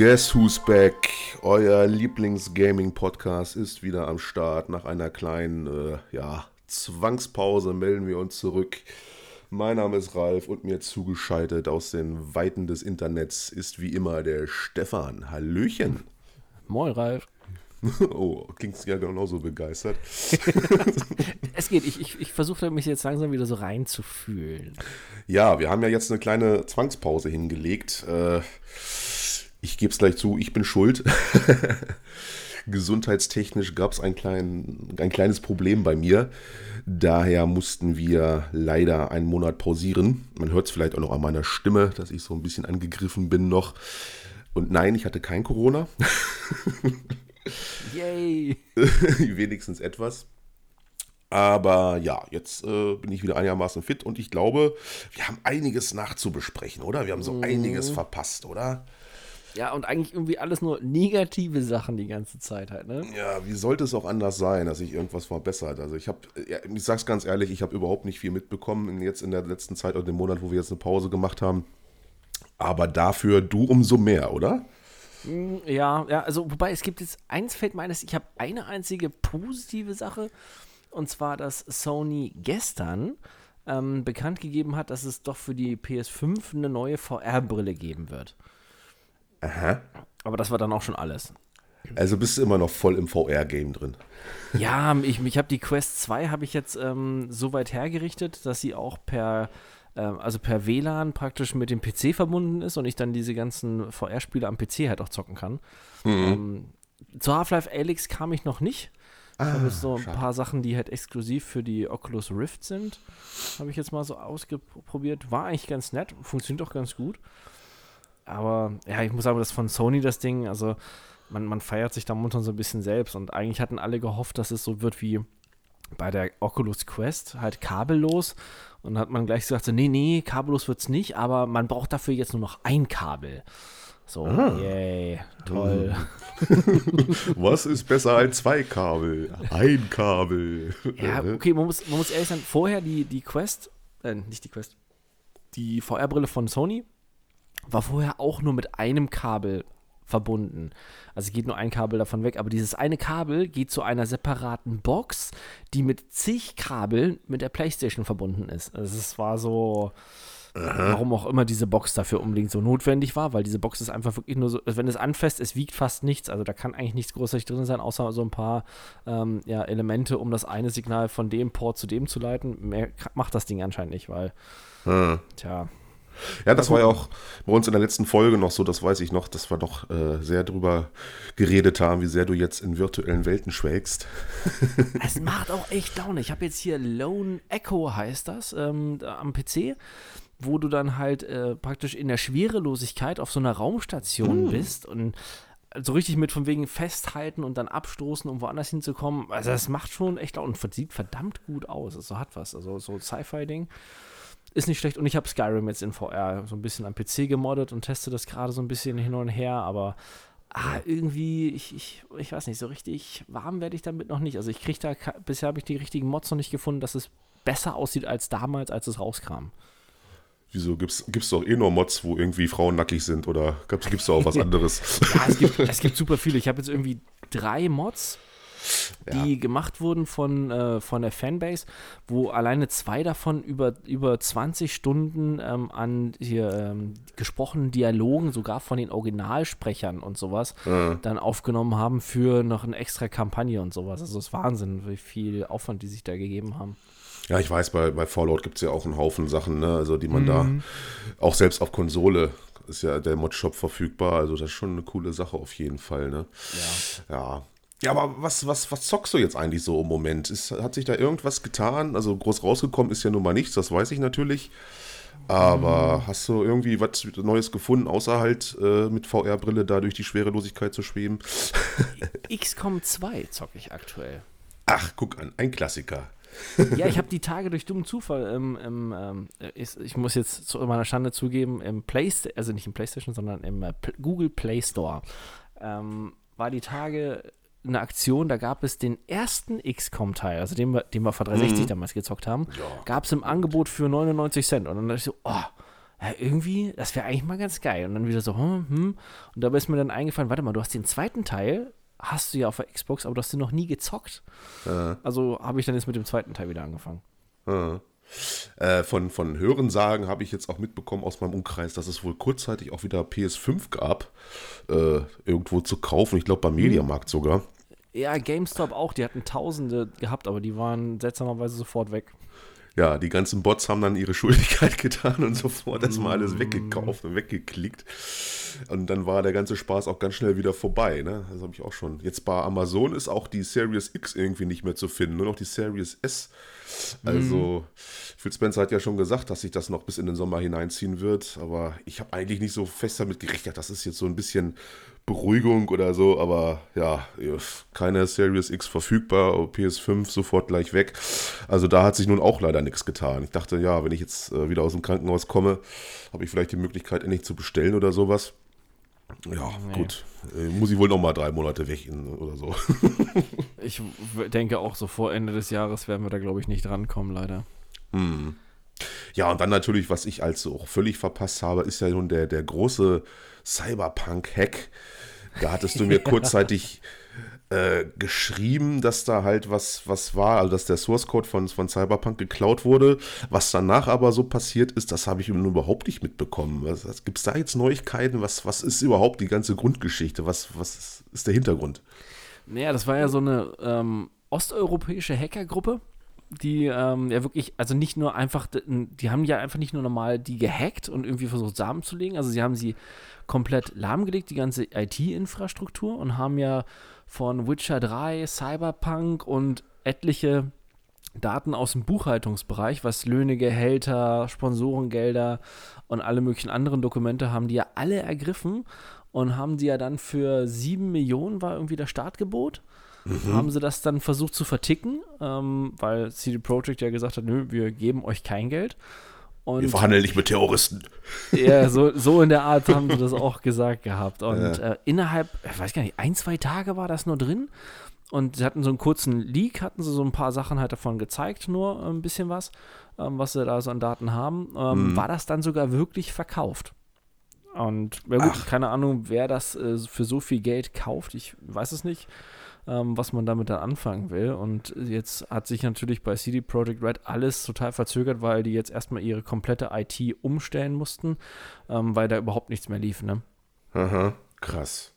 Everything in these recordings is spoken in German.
Guess Who's Back? Euer Lieblings-Gaming-Podcast ist wieder am Start. Nach einer kleinen äh, ja, Zwangspause melden wir uns zurück. Mein Name ist Ralf und mir zugeschaltet aus den Weiten des Internets ist wie immer der Stefan. Hallöchen. Moin, Ralf. Oh, klingt ja genauso begeistert. es geht, ich, ich, ich versuche mich jetzt langsam wieder so reinzufühlen. Ja, wir haben ja jetzt eine kleine Zwangspause hingelegt. Äh, ich gebe es gleich zu, ich bin schuld. Gesundheitstechnisch gab es ein, klein, ein kleines Problem bei mir. Daher mussten wir leider einen Monat pausieren. Man hört es vielleicht auch noch an meiner Stimme, dass ich so ein bisschen angegriffen bin noch. Und nein, ich hatte kein Corona. Yay! Wenigstens etwas. Aber ja, jetzt äh, bin ich wieder einigermaßen fit und ich glaube, wir haben einiges nachzubesprechen, oder? Wir haben so mhm. einiges verpasst, oder? Ja, und eigentlich irgendwie alles nur negative Sachen die ganze Zeit halt, ne? Ja, wie sollte es auch anders sein, dass sich irgendwas verbessert? Also ich habe, ich sag's ganz ehrlich, ich habe überhaupt nicht viel mitbekommen jetzt in der letzten Zeit oder dem Monat, wo wir jetzt eine Pause gemacht haben. Aber dafür du umso mehr, oder? Hm, ja, ja, also wobei es gibt jetzt eins fällt mir ein, ich habe eine einzige positive Sache und zwar, dass Sony gestern ähm, bekannt gegeben hat, dass es doch für die PS5 eine neue VR-Brille geben wird. Aha. Aber das war dann auch schon alles. Also bist du immer noch voll im VR-Game drin. Ja, ich, ich habe die Quest 2 habe ich jetzt ähm, so weit hergerichtet, dass sie auch per ähm, also per WLAN praktisch mit dem PC verbunden ist und ich dann diese ganzen VR-Spiele am PC halt auch zocken kann. Mhm. Ähm, zu Half-Life Alyx kam ich noch nicht. Ich ah, habe jetzt so ein schade. paar Sachen, die halt exklusiv für die Oculus Rift sind. Habe ich jetzt mal so ausprobiert. War eigentlich ganz nett, funktioniert auch ganz gut. Aber ja, ich muss sagen, das von Sony das Ding, also man, man feiert sich da momentan so ein bisschen selbst und eigentlich hatten alle gehofft, dass es so wird wie bei der Oculus Quest, halt kabellos. Und dann hat man gleich gesagt, so, nee, nee, kabellos wird es nicht, aber man braucht dafür jetzt nur noch ein Kabel. So, ah. yay, toll. Was ist besser als zwei Kabel? Ein Kabel. Ja, okay, man muss, man muss ehrlich sein, vorher die, die Quest, äh, nicht die Quest, die VR-Brille von Sony, war vorher auch nur mit einem Kabel verbunden. Also geht nur ein Kabel davon weg, aber dieses eine Kabel geht zu einer separaten Box, die mit zig Kabeln mit der PlayStation verbunden ist. Also es war so, Aha. warum auch immer diese Box dafür unbedingt so notwendig war, weil diese Box ist einfach wirklich nur so, wenn es anfasst, es wiegt fast nichts. Also da kann eigentlich nichts großartig drin sein, außer so ein paar ähm, ja, Elemente, um das eine Signal von dem Port zu dem zu leiten. Mehr macht das Ding anscheinend nicht, weil, hm. tja, ja, das war ja auch bei uns in der letzten Folge noch so, das weiß ich noch, dass wir doch äh, sehr drüber geredet haben, wie sehr du jetzt in virtuellen Welten schwelgst. Es macht auch echt Laune. Ich habe jetzt hier Lone Echo heißt das ähm, am PC, wo du dann halt äh, praktisch in der Schwerelosigkeit auf so einer Raumstation mm. bist und so richtig mit von wegen festhalten und dann abstoßen, um woanders hinzukommen. Also das macht schon echt Laune und sieht verdammt gut aus. Also hat was. Also so Sci-Fi-Ding ist nicht schlecht. Und ich habe Skyrim jetzt in VR so ein bisschen am PC gemoddet und teste das gerade so ein bisschen hin und her, aber ah, irgendwie, ich, ich, ich weiß nicht, so richtig warm werde ich damit noch nicht. Also ich kriege da, bisher habe ich die richtigen Mods noch nicht gefunden, dass es besser aussieht als damals, als es rauskam. Wieso gibt's gibt's doch eh nur Mods, wo irgendwie Frauen nackig sind oder gibt's, gibt's da auch was anderes? ja, es gibt, es gibt super viele. Ich habe jetzt irgendwie drei Mods die ja. gemacht wurden von, äh, von der Fanbase, wo alleine zwei davon über, über 20 Stunden ähm, an hier ähm, gesprochenen Dialogen, sogar von den Originalsprechern und sowas, mhm. dann aufgenommen haben für noch eine extra Kampagne und sowas. Also es ist Wahnsinn, wie viel Aufwand die sich da gegeben haben. Ja, ich weiß, bei, bei Fallout gibt es ja auch einen Haufen Sachen, ne? also die man mhm. da auch selbst auf Konsole ist ja der Mod-Shop verfügbar. Also das ist schon eine coole Sache auf jeden Fall. Ne? Ja. ja. Ja, aber was, was, was zockst du jetzt eigentlich so im Moment? Ist, hat sich da irgendwas getan? Also groß rausgekommen ist ja nun mal nichts, das weiß ich natürlich. Aber mhm. hast du irgendwie was Neues gefunden, außer halt äh, mit VR-Brille da durch die Schwerelosigkeit zu schweben? XCOM 2 zocke ich aktuell. Ach, guck an, ein Klassiker. ja, ich habe die Tage durch dummen Zufall im, im ähm, ich, ich, muss jetzt zu meiner Schande zugeben, im Playstation, also nicht im Playstation, sondern im äh, Google Play Store, ähm, war die Tage eine Aktion, da gab es den ersten XCOM-Teil, also den wir, den wir vor 360 mhm. damals gezockt haben, ja. gab es im Angebot für 99 Cent. Und dann dachte ich so, oh, ja, irgendwie, das wäre eigentlich mal ganz geil. Und dann wieder so, hm, hm. Und dabei ist mir dann eingefallen, warte mal, du hast den zweiten Teil, hast du ja auf der Xbox, aber du hast den noch nie gezockt. Ja. Also habe ich dann jetzt mit dem zweiten Teil wieder angefangen. Ja. Äh, von, von Hörensagen habe ich jetzt auch mitbekommen aus meinem Umkreis, dass es wohl kurzzeitig auch wieder PS5 gab, äh, irgendwo zu kaufen. Ich glaube beim mhm. Mediamarkt sogar. Ja, GameStop auch. Die hatten Tausende gehabt, aber die waren seltsamerweise sofort weg. Ja, die ganzen Bots haben dann ihre Schuldigkeit getan und sofort erstmal alles weggekauft und weggeklickt. Und dann war der ganze Spaß auch ganz schnell wieder vorbei. Ne? Das habe ich auch schon. Jetzt bei Amazon ist auch die Series X irgendwie nicht mehr zu finden, nur noch die Series S. Also, Phil Spencer hat ja schon gesagt, dass sich das noch bis in den Sommer hineinziehen wird, aber ich habe eigentlich nicht so fest damit gerechnet, das ist jetzt so ein bisschen Beruhigung oder so, aber ja, keine Series X verfügbar, PS5 sofort gleich weg. Also da hat sich nun auch leider nichts getan. Ich dachte, ja, wenn ich jetzt äh, wieder aus dem Krankenhaus komme, habe ich vielleicht die Möglichkeit, endlich zu bestellen oder sowas. Ja, nee. gut. Äh, muss ich wohl noch mal drei Monate weg oder so. ich denke auch so vor Ende des Jahres werden wir da, glaube ich, nicht rankommen, leider. Hm. Ja, und dann natürlich, was ich also auch völlig verpasst habe, ist ja nun der, der große Cyberpunk-Hack. Da hattest du mir kurzzeitig äh, geschrieben, dass da halt was, was war, also dass der Source Code von, von Cyberpunk geklaut wurde. Was danach aber so passiert ist, das habe ich überhaupt nicht mitbekommen. Gibt es da jetzt Neuigkeiten? Was, was ist überhaupt die ganze Grundgeschichte? Was, was ist, ist der Hintergrund? Naja, das war ja so eine ähm, osteuropäische Hackergruppe, die ähm, ja wirklich, also nicht nur einfach, die haben ja einfach nicht nur normal die gehackt und irgendwie versucht, Samen zu legen. Also sie haben sie komplett lahmgelegt, die ganze IT-Infrastruktur und haben ja von Witcher 3, Cyberpunk und etliche Daten aus dem Buchhaltungsbereich, was Löhne, Gehälter, Sponsorengelder und alle möglichen anderen Dokumente haben die ja alle ergriffen und haben die ja dann für 7 Millionen war irgendwie das Startgebot. Mhm. Haben sie das dann versucht zu verticken, ähm, weil CD Projekt ja gesagt hat, nö, wir geben euch kein Geld. Und, wir verhandeln nicht mit Terroristen. Ja, so, so in der Art haben sie das auch gesagt gehabt. Und ja. äh, innerhalb, ich weiß gar nicht, ein, zwei Tage war das nur drin. Und sie hatten so einen kurzen Leak, hatten sie so ein paar Sachen halt davon gezeigt, nur ein bisschen was, ähm, was sie da so an Daten haben. Ähm, mhm. War das dann sogar wirklich verkauft? Und ja gut, Ach. keine Ahnung, wer das äh, für so viel Geld kauft, ich weiß es nicht ähm, was man damit dann anfangen will. Und jetzt hat sich natürlich bei CD Projekt Red alles total verzögert, weil die jetzt erstmal ihre komplette IT umstellen mussten, ähm, weil da überhaupt nichts mehr lief, ne? Aha, krass.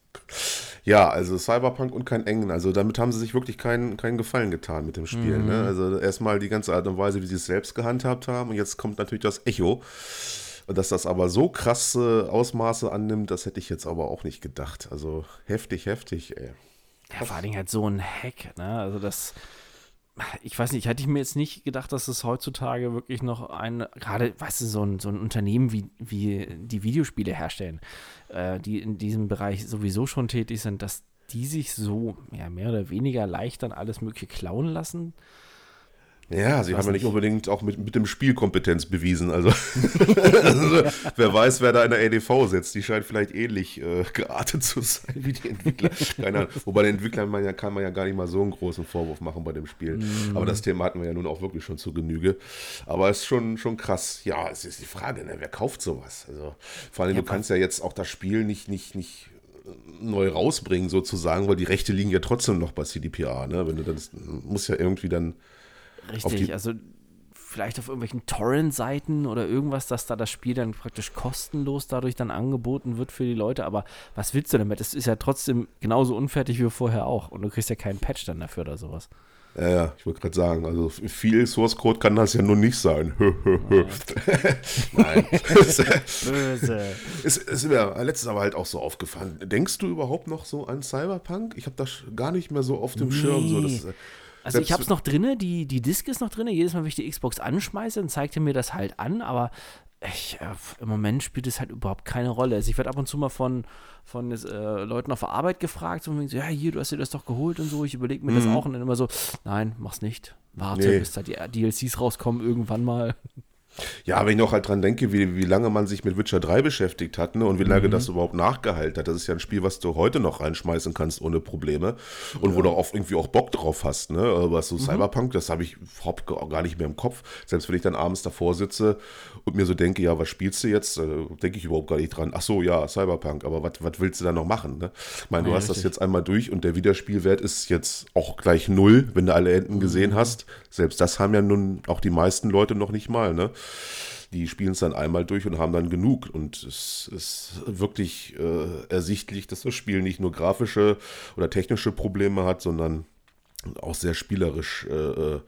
Ja, also Cyberpunk und kein Engen. Also damit haben sie sich wirklich keinen, keinen Gefallen getan mit dem Spiel. Ne? Mhm. Ne? Also erstmal die ganze Art und Weise, wie sie es selbst gehandhabt haben. Und jetzt kommt natürlich das Echo. Und dass das aber so krasse Ausmaße annimmt, das hätte ich jetzt aber auch nicht gedacht. Also heftig, heftig, ey. Ja, vor allem halt so ein Hack, ne? Also das, ich weiß nicht, hätte ich mir jetzt nicht gedacht, dass es heutzutage wirklich noch ein, gerade, weißt du, so ein, so ein Unternehmen wie, wie die Videospiele herstellen, äh, die in diesem Bereich sowieso schon tätig sind, dass die sich so ja, mehr oder weniger leicht dann alles Mögliche klauen lassen. Ja, sie haben ja nicht unbedingt auch mit, mit dem Spiel Kompetenz bewiesen. Also, also wer weiß, wer da in der EDV sitzt. Die scheint vielleicht ähnlich äh, geartet zu sein wie die Entwickler. Keine Ahnung. Wobei den Entwicklern man ja, kann man ja gar nicht mal so einen großen Vorwurf machen bei dem Spiel. Mhm. Aber das Thema hatten wir ja nun auch wirklich schon zu Genüge. Aber es ist schon, schon krass. Ja, es ist die Frage, ne? wer kauft sowas? Also vor allem, ja, du kannst ja jetzt auch das Spiel nicht, nicht, nicht neu rausbringen sozusagen, weil die Rechte liegen ja trotzdem noch bei CDPA. Ne? Wenn du das muss ja irgendwie dann Richtig, also vielleicht auf irgendwelchen Torrent-Seiten oder irgendwas, dass da das Spiel dann praktisch kostenlos dadurch dann angeboten wird für die Leute. Aber was willst du damit? Es ist ja trotzdem genauso unfertig wie vorher auch. Und du kriegst ja keinen Patch dann dafür oder sowas. Ja, ja, ich wollte gerade sagen, also viel Source Code kann das ja nun nicht sein. Nein. Böse. Ist, ist mir letztens aber halt auch so aufgefallen. Denkst du überhaupt noch so an Cyberpunk? Ich habe das gar nicht mehr so auf dem nee. Schirm. So, das, Also ich hab's noch drinne, die, die Disk ist noch drinne. Jedes Mal, wenn ich die Xbox anschmeiße, dann zeigt er mir das halt an, aber ich, äh, im Moment spielt es halt überhaupt keine Rolle. Also ich werde ab und zu mal von, von äh, Leuten auf der Arbeit gefragt, so, ja, hier, du hast dir das doch geholt und so, ich überlege mir mhm. das auch und dann immer so, nein, mach's nicht. Warte, nee. bis da die DLCs rauskommen irgendwann mal. Ja, wenn ich noch halt dran denke, wie, wie lange man sich mit Witcher 3 beschäftigt hat ne, und wie lange mhm. das überhaupt nachgeheilt hat. Das ist ja ein Spiel, was du heute noch reinschmeißen kannst ohne Probleme und ja. wo du auch irgendwie auch Bock drauf hast. Ne? Aber so mhm. Cyberpunk, das habe ich überhaupt gar nicht mehr im Kopf. Selbst wenn ich dann abends davor sitze und mir so denke, ja, was spielst du jetzt? Äh, denke ich überhaupt gar nicht dran. Ach so, ja, Cyberpunk, aber was willst du da noch machen? Ne? Ich meine, du ja, hast richtig. das jetzt einmal durch und der Wiederspielwert ist jetzt auch gleich null, wenn du alle Enden mhm. gesehen hast. Selbst das haben ja nun auch die meisten Leute noch nicht mal. Ne? Die spielen es dann einmal durch und haben dann genug. Und es ist wirklich äh, ersichtlich, dass das Spiel nicht nur grafische oder technische Probleme hat, sondern auch sehr spielerisch äh, äh,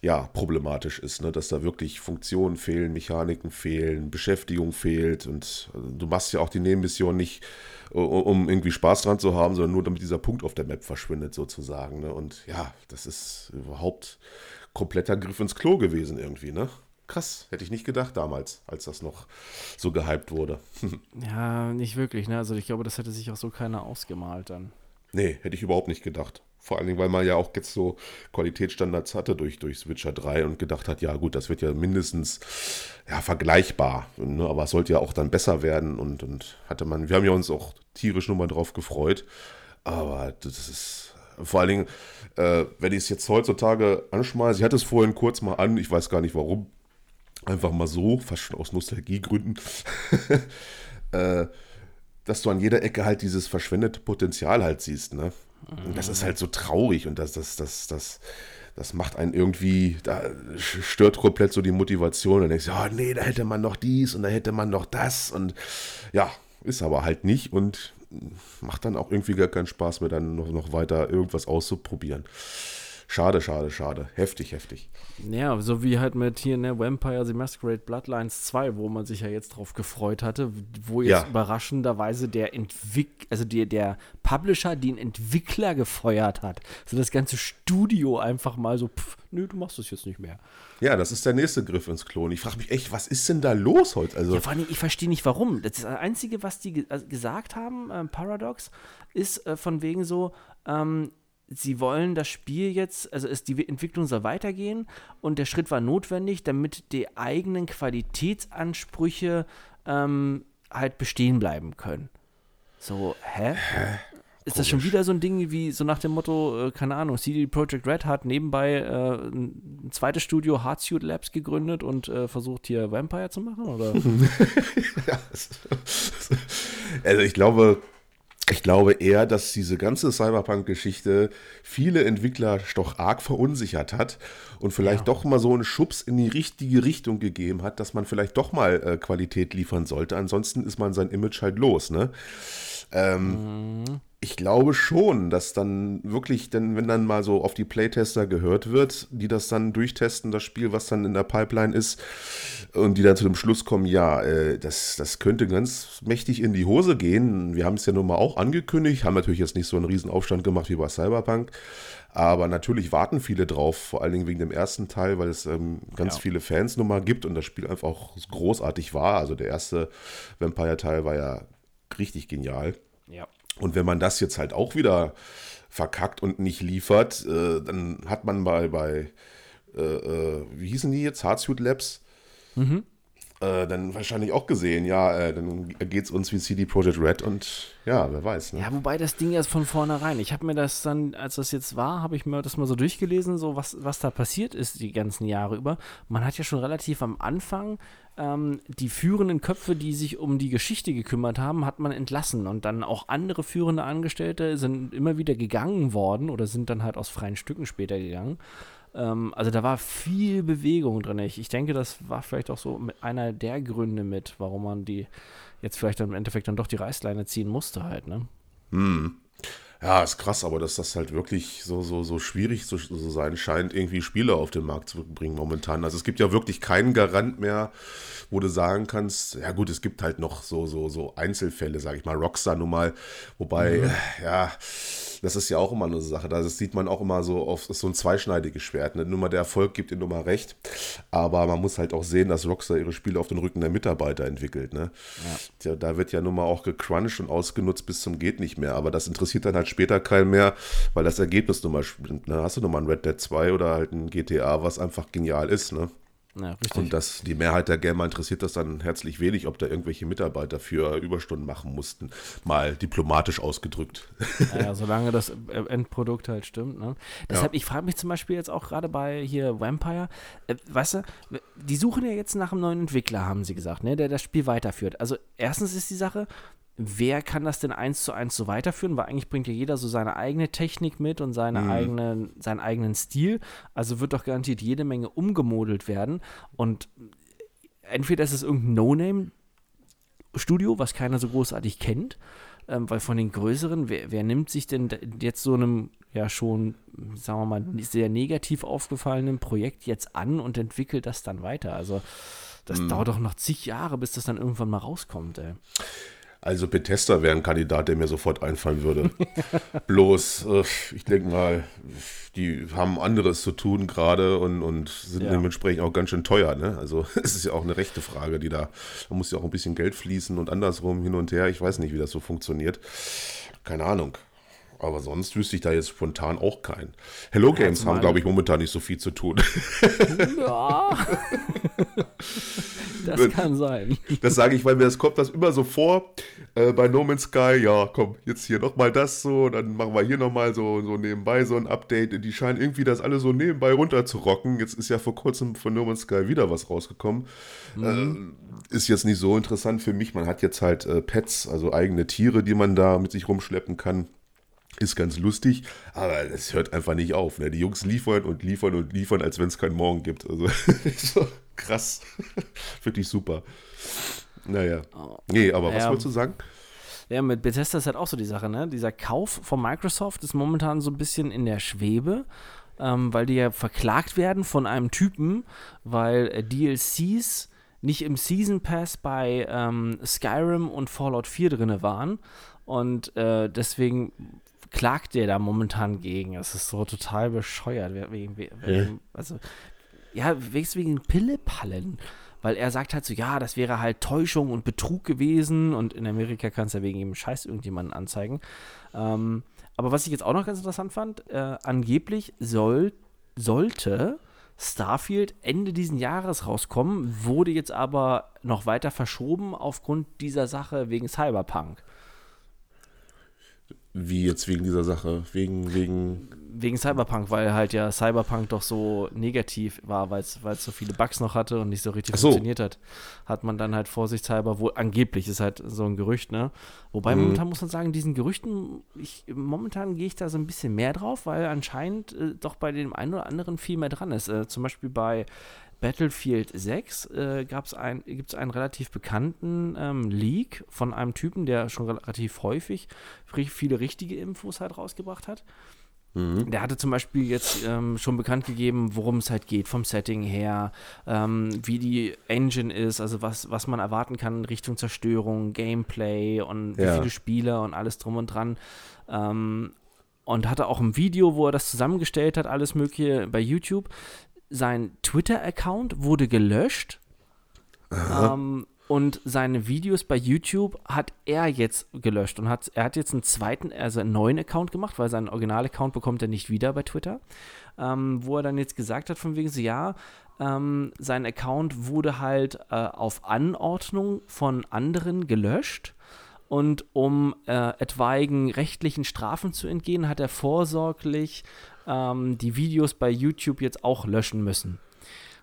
ja, problematisch ist, ne? dass da wirklich Funktionen fehlen, Mechaniken fehlen, Beschäftigung fehlt und also, du machst ja auch die Nebenmission nicht, um irgendwie Spaß dran zu haben, sondern nur damit dieser Punkt auf der Map verschwindet sozusagen. Ne? Und ja, das ist überhaupt kompletter Griff ins Klo gewesen irgendwie, ne? Krass, hätte ich nicht gedacht damals, als das noch so gehypt wurde. ja, nicht wirklich, ne? Also ich glaube, das hätte sich auch so keiner ausgemalt dann. Nee, hätte ich überhaupt nicht gedacht. Vor allen Dingen, weil man ja auch jetzt so Qualitätsstandards hatte durch, durch Switcher 3 und gedacht hat, ja gut, das wird ja mindestens ja, vergleichbar. Ne? Aber es sollte ja auch dann besser werden und, und hatte man, wir haben ja uns auch tierisch nur mal drauf gefreut. Aber das ist vor allen Dingen, äh, wenn ich es jetzt heutzutage anschmeiße, ich hatte es vorhin kurz mal an, ich weiß gar nicht warum, einfach mal so, fast schon aus Nostalgiegründen, äh, dass du an jeder Ecke halt dieses verschwendete Potenzial halt siehst, ne? Und das ist halt so traurig und das, das, das, das, das macht einen irgendwie, da stört komplett so die Motivation. Und denkst, ja, oh, nee, da hätte man noch dies und da hätte man noch das und ja, ist aber halt nicht und macht dann auch irgendwie gar keinen Spaß mehr, dann noch, noch weiter irgendwas auszuprobieren. Schade, schade, schade. Heftig, heftig. Ja, so wie halt mit hier, ne, Vampire The Masquerade Bloodlines 2, wo man sich ja jetzt drauf gefreut hatte, wo jetzt ja. überraschenderweise der Entwick also der, der Publisher den Entwickler gefeuert hat. So das ganze Studio einfach mal so, pff, nö, du machst das jetzt nicht mehr. Ja, das ist der nächste Griff ins Klon. Ich frage mich echt, was ist denn da los heute? Also ja, vor allem, ich verstehe nicht warum. Das, das Einzige, was die also gesagt haben, äh, Paradox, ist äh, von wegen so, ähm, sie wollen das Spiel jetzt, also ist die Entwicklung soll weitergehen und der Schritt war notwendig, damit die eigenen Qualitätsansprüche ähm, halt bestehen bleiben können. So, hä? hä? Ist das schon wieder so ein Ding wie so nach dem Motto, äh, keine Ahnung, CD Projekt Red hat nebenbei äh, ein zweites Studio Hardsuit Labs gegründet und äh, versucht hier Vampire zu machen, oder? also ich glaube, ich glaube eher, dass diese ganze Cyberpunk-Geschichte viele Entwickler doch arg verunsichert hat und vielleicht ja. doch mal so einen Schubs in die richtige Richtung gegeben hat, dass man vielleicht doch mal äh, Qualität liefern sollte. Ansonsten ist man sein Image halt los, ne? Ähm, mhm ich glaube schon, dass dann wirklich, denn wenn dann mal so auf die Playtester gehört wird, die das dann durchtesten, das Spiel, was dann in der Pipeline ist, und die dann zu dem Schluss kommen, ja, äh, das, das könnte ganz mächtig in die Hose gehen. Wir haben es ja nun mal auch angekündigt, haben natürlich jetzt nicht so einen riesen Aufstand gemacht wie bei Cyberpunk, aber natürlich warten viele drauf, vor allen Dingen wegen dem ersten Teil, weil es ähm, ganz ja. viele Fans nun mal gibt und das Spiel einfach auch großartig war. Also der erste Vampire-Teil war ja richtig genial. Ja. Und wenn man das jetzt halt auch wieder verkackt und nicht liefert, äh, dann hat man bei, bei äh, äh, wie hießen die jetzt, Hardsuit Labs, mhm. Äh, dann wahrscheinlich auch gesehen, ja, äh, dann es uns wie CD Projekt Red und ja, wer weiß. Ne? Ja, wobei das Ding jetzt von vornherein, ich habe mir das dann, als das jetzt war, habe ich mir das mal so durchgelesen, so was, was da passiert ist die ganzen Jahre über. Man hat ja schon relativ am Anfang ähm, die führenden Köpfe, die sich um die Geschichte gekümmert haben, hat man entlassen. Und dann auch andere führende Angestellte sind immer wieder gegangen worden oder sind dann halt aus freien Stücken später gegangen. Ähm, also da war viel Bewegung drin. Ich, ich denke, das war vielleicht auch so einer der Gründe mit, warum man die jetzt vielleicht im Endeffekt dann doch die Reißleine ziehen musste halt, ne? Hm. Ja, ist krass, aber dass das halt wirklich so, so, so schwierig zu so sein scheint, irgendwie Spiele auf den Markt zu bringen momentan. Also es gibt ja wirklich keinen Garant mehr, wo du sagen kannst, ja gut, es gibt halt noch so, so, so Einzelfälle, sag ich mal, Rockstar nun mal, wobei, mhm. ja, das ist ja auch immer eine Sache. Das sieht man auch immer so auf so ein zweischneidiges Schwert. Ne? Nur mal der Erfolg gibt nur mal recht. Aber man muss halt auch sehen, dass Rockstar ihre Spiele auf den Rücken der Mitarbeiter entwickelt. Ne? Ja. Da wird ja nun mal auch gecrunched und ausgenutzt bis zum geht nicht mehr. Aber das interessiert dann halt später keinen mehr, weil das Ergebnis nun mal stimmt. Ne? Hast du nun mal ein Red Dead 2 oder halt ein GTA, was einfach genial ist. Ne? Ja, und das, die Mehrheit der Gamer interessiert das dann herzlich wenig, ob da irgendwelche Mitarbeiter für Überstunden machen mussten. Mal diplomatisch ausgedrückt. Ja, solange das Endprodukt halt stimmt. Ne? Deshalb, ja. ich frage mich zum Beispiel jetzt auch gerade bei hier Vampire, äh, weißt du, die suchen ja jetzt nach einem neuen Entwickler, haben sie gesagt, ne, der das Spiel weiterführt. Also erstens ist die Sache, wer kann das denn eins zu eins so weiterführen? Weil eigentlich bringt ja jeder so seine eigene Technik mit und seine mhm. eigenen, seinen eigenen Stil. Also wird doch garantiert jede Menge umgemodelt werden. Und entweder ist es irgendein No-Name-Studio, was keiner so großartig kennt, ähm, weil von den größeren, wer, wer, nimmt sich denn jetzt so einem ja schon, sagen wir mal, sehr negativ aufgefallenen Projekt jetzt an und entwickelt das dann weiter? Also das mhm. dauert doch noch zig Jahre, bis das dann irgendwann mal rauskommt, ey. Also Bethesda wäre ein Kandidat, der mir sofort einfallen würde. Bloß, äh, ich denke mal, die haben anderes zu tun gerade und, und sind ja. dementsprechend auch ganz schön teuer. Ne? Also es ist ja auch eine rechte Frage, die da, da muss ja auch ein bisschen Geld fließen und andersrum hin und her. Ich weiß nicht, wie das so funktioniert. Keine Ahnung. Aber sonst wüsste ich da jetzt spontan auch keinen. Hello Games haben, glaube ich, momentan nicht so viel zu tun. Ja. das kann sein. Das sage ich, weil mir das kommt das immer so vor. Äh, bei No Man's Sky, ja, komm, jetzt hier nochmal das so, dann machen wir hier nochmal so, so nebenbei so ein Update. Die scheinen irgendwie das alle so nebenbei runter zu rocken. Jetzt ist ja vor kurzem von No Man's Sky wieder was rausgekommen. Mhm. Äh, ist jetzt nicht so interessant für mich. Man hat jetzt halt äh, Pets, also eigene Tiere, die man da mit sich rumschleppen kann. Ist ganz lustig, aber es hört einfach nicht auf. Ne? Die Jungs liefern und liefern und liefern, als wenn es keinen Morgen gibt. Also krass. Wirklich super. Naja. Nee, aber was ja. wolltest du sagen? Ja, mit Bethesda ist halt auch so die Sache, ne? Dieser Kauf von Microsoft ist momentan so ein bisschen in der Schwebe, ähm, weil die ja verklagt werden von einem Typen, weil äh, DLCs nicht im Season Pass bei ähm, Skyrim und Fallout 4 drin waren. Und äh, deswegen klagt der da momentan gegen. Es ist so total bescheuert. Wegen, wegen, also, ja, wegen Pillepallen. Weil er sagt halt so, ja, das wäre halt Täuschung und Betrug gewesen und in Amerika kannst du ja wegen ihm Scheiß irgendjemanden anzeigen. Ähm, aber was ich jetzt auch noch ganz interessant fand, äh, angeblich soll, sollte Starfield Ende diesen Jahres rauskommen, wurde jetzt aber noch weiter verschoben aufgrund dieser Sache wegen Cyberpunk. Wie jetzt wegen dieser Sache? Wegen, wegen. Wegen Cyberpunk, weil halt ja Cyberpunk doch so negativ war, weil es so viele Bugs noch hatte und nicht so richtig so. funktioniert hat. Hat man dann halt vorsichtshalber, wohl angeblich ist halt so ein Gerücht, ne? Wobei mhm. momentan muss man sagen, diesen Gerüchten, ich, momentan gehe ich da so ein bisschen mehr drauf, weil anscheinend äh, doch bei dem einen oder anderen viel mehr dran ist. Äh, zum Beispiel bei Battlefield 6 äh, ein, gibt es einen relativ bekannten ähm, Leak von einem Typen, der schon relativ häufig viele richtige Infos halt rausgebracht hat. Mhm. Der hatte zum Beispiel jetzt ähm, schon bekannt gegeben, worum es halt geht, vom Setting her, ähm, wie die Engine ist, also was, was man erwarten kann in Richtung Zerstörung, Gameplay und wie ja. viele Spieler und alles drum und dran. Ähm, und hatte auch ein Video, wo er das zusammengestellt hat, alles Mögliche bei YouTube sein Twitter-Account wurde gelöscht. Ähm, und seine Videos bei YouTube hat er jetzt gelöscht und hat, er hat jetzt einen zweiten, also einen neuen Account gemacht, weil seinen Original-Account bekommt er nicht wieder bei Twitter. Ähm, wo er dann jetzt gesagt hat, von wegen so, ja, ähm, sein Account wurde halt äh, auf Anordnung von anderen gelöscht. Und um äh, etwaigen rechtlichen Strafen zu entgehen, hat er vorsorglich ähm, die Videos bei YouTube jetzt auch löschen müssen.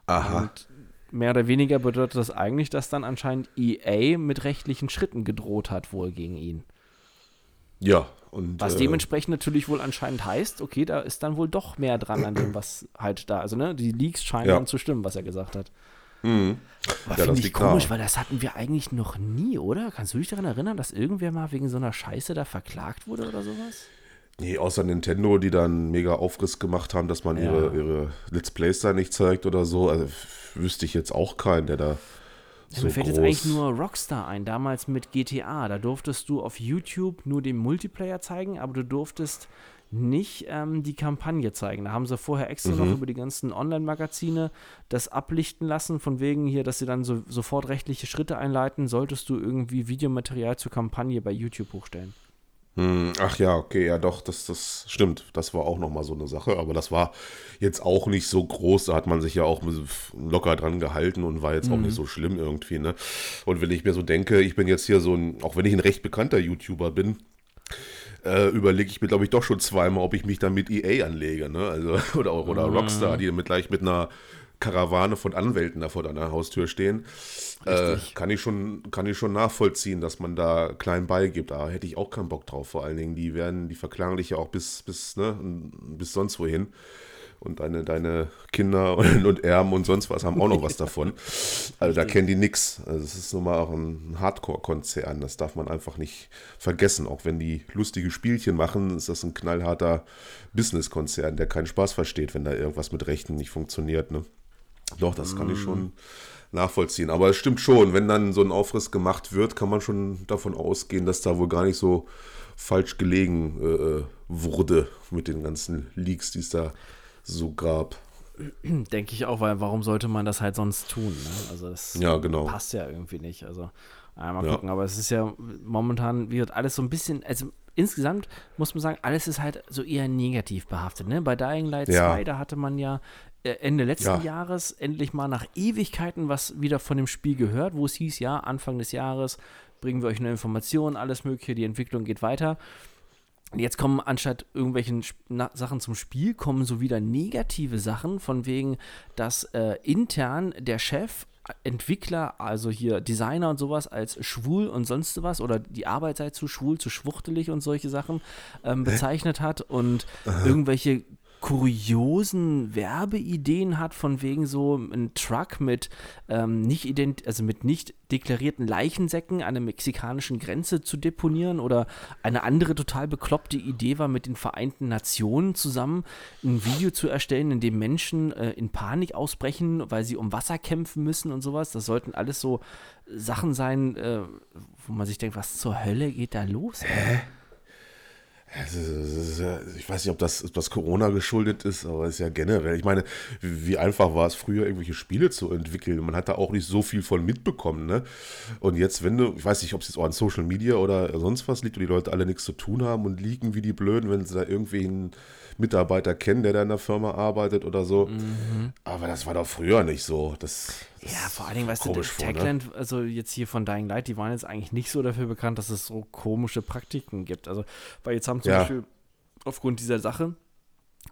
Aha. Und mehr oder weniger bedeutet das eigentlich, dass dann anscheinend EA mit rechtlichen Schritten gedroht hat, wohl gegen ihn. Ja, und. Was äh, dementsprechend natürlich wohl anscheinend heißt, okay, da ist dann wohl doch mehr dran an dem, was halt da, also ne, die Leaks scheinen ja. dann zu stimmen, was er gesagt hat. Mhm. Aber ja, finde ich komisch, klar. weil das hatten wir eigentlich noch nie, oder? Kannst du dich daran erinnern, dass irgendwer mal wegen so einer Scheiße da verklagt wurde oder sowas? Nee, außer Nintendo, die dann mega Aufriss gemacht haben, dass man ja. ihre, ihre Let's Plays da nicht zeigt oder so. Also wüsste ich jetzt auch keinen, der da Ja, so mir fällt groß. jetzt eigentlich nur Rockstar ein, damals mit GTA. Da durftest du auf YouTube nur den Multiplayer zeigen, aber du durftest nicht ähm, die Kampagne zeigen. Da haben sie vorher extra mhm. noch über die ganzen Online-Magazine das ablichten lassen, von wegen hier, dass sie dann so, sofort rechtliche Schritte einleiten, solltest du irgendwie Videomaterial zur Kampagne bei YouTube hochstellen. Hm, ach ja, okay, ja doch, das, das stimmt. Das war auch nochmal so eine Sache, aber das war jetzt auch nicht so groß. Da hat man sich ja auch locker dran gehalten und war jetzt mhm. auch nicht mhm. so schlimm irgendwie, ne? Und wenn ich mir so denke, ich bin jetzt hier so ein, auch wenn ich ein recht bekannter YouTuber bin, äh, überlege ich mir, glaube ich, doch schon zweimal, ob ich mich dann mit EA anlege, ne? Also, oder, oder mhm. Rockstar, die mit gleich mit einer Karawane von Anwälten da vor deiner Haustür stehen. Äh, kann, ich schon, kann ich schon nachvollziehen, dass man da klein beigibt. Aber hätte ich auch keinen Bock drauf. Vor allen Dingen, die werden, die verklagen dich ja auch bis, bis, ne, bis sonst wohin. Und deine, deine Kinder und, und Erben und sonst was haben auch noch was davon. Also da kennen die nichts. Also es ist nun mal auch ein Hardcore-Konzern. Das darf man einfach nicht vergessen. Auch wenn die lustige Spielchen machen, ist das ein knallharter Business-Konzern, der keinen Spaß versteht, wenn da irgendwas mit Rechten nicht funktioniert. Ne? Doch, das kann ich schon mm. nachvollziehen. Aber es stimmt schon, wenn dann so ein Aufriss gemacht wird, kann man schon davon ausgehen, dass da wohl gar nicht so falsch gelegen äh, wurde mit den ganzen Leaks, die es da so gab. Denke ich auch, weil warum sollte man das halt sonst tun? Ne? Also das ja, genau. passt ja irgendwie nicht. Also mal gucken, ja. aber es ist ja momentan wird alles so ein bisschen, also insgesamt muss man sagen, alles ist halt so eher negativ behaftet. Ne? Bei Dying Light ja. 2, da hatte man ja äh, Ende letzten ja. Jahres endlich mal nach Ewigkeiten was wieder von dem Spiel gehört, wo es hieß, ja, Anfang des Jahres bringen wir euch neue Informationen, alles Mögliche, die Entwicklung geht weiter. Und jetzt kommen anstatt irgendwelchen Sachen zum Spiel, kommen so wieder negative Sachen, von wegen, dass äh, intern der Chef Entwickler, also hier Designer und sowas, als schwul und sonst was oder die Arbeit sei zu schwul, zu schwuchtelig und solche Sachen ähm, bezeichnet hat und Aha. irgendwelche kuriosen Werbeideen hat, von wegen so ein Truck mit ähm, nicht ident also mit nicht deklarierten Leichensäcken an der mexikanischen Grenze zu deponieren oder eine andere total bekloppte Idee war, mit den Vereinten Nationen zusammen ein Video zu erstellen, in dem Menschen äh, in Panik ausbrechen, weil sie um Wasser kämpfen müssen und sowas. Das sollten alles so Sachen sein, äh, wo man sich denkt, was zur Hölle geht da los? Hä? Ich weiß nicht, ob das, ob das Corona geschuldet ist, aber es ist ja generell. Ich meine, wie einfach war es früher, irgendwelche Spiele zu entwickeln? Man hat da auch nicht so viel von mitbekommen, ne? Und jetzt, wenn du, ich weiß nicht, ob es jetzt auch an Social Media oder sonst was liegt und die Leute alle nichts zu tun haben und liegen wie die Blöden, wenn sie da irgendwie einen Mitarbeiter kennen, der da in der Firma arbeitet oder so. Mhm. Aber das war doch früher nicht so. Das, ja, vor allen Dingen, weißt du, Techland, ne? also jetzt hier von Dying Light, die waren jetzt eigentlich nicht so dafür bekannt, dass es so komische Praktiken gibt. Also, weil jetzt haben zum ja. Beispiel aufgrund dieser Sache,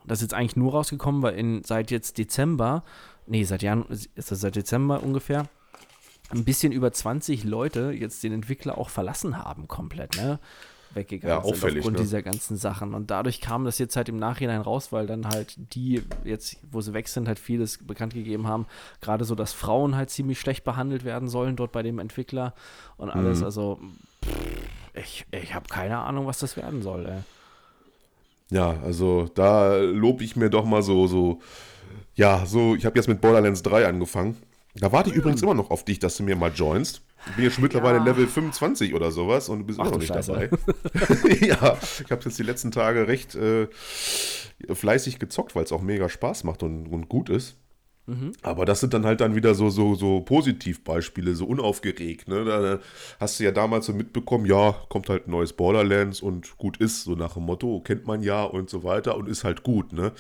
das ist jetzt eigentlich nur rausgekommen, weil in, seit jetzt Dezember, nee, seit Januar, ist das seit Dezember ungefähr, ein bisschen über 20 Leute jetzt den Entwickler auch verlassen haben komplett, ne? Weggegangen ja, sind aufgrund ne? dieser ganzen Sachen. Und dadurch kam das jetzt halt im Nachhinein raus, weil dann halt die jetzt, wo sie weg sind, halt vieles bekannt gegeben haben. Gerade so, dass Frauen halt ziemlich schlecht behandelt werden sollen dort bei dem Entwickler und alles. Mhm. Also ich, ich habe keine Ahnung, was das werden soll. Ey. Ja, also da lobe ich mir doch mal so, so, ja, so, ich habe jetzt mit Borderlands 3 angefangen. Da warte ich übrigens immer noch auf dich, dass du mir mal joinst. Ich bin schon mittlerweile ja. Level 25 oder sowas und du bist Ach, immer noch nicht Scheiße. dabei. ja, ich habe jetzt die letzten Tage recht äh, fleißig gezockt, weil es auch mega Spaß macht und, und gut ist. Mhm. Aber das sind dann halt dann wieder so, so, so Positivbeispiele, so unaufgeregt. Ne? Da hast du ja damals so mitbekommen, ja, kommt halt ein neues Borderlands und gut ist, so nach dem Motto, kennt man ja und so weiter und ist halt gut. Ne?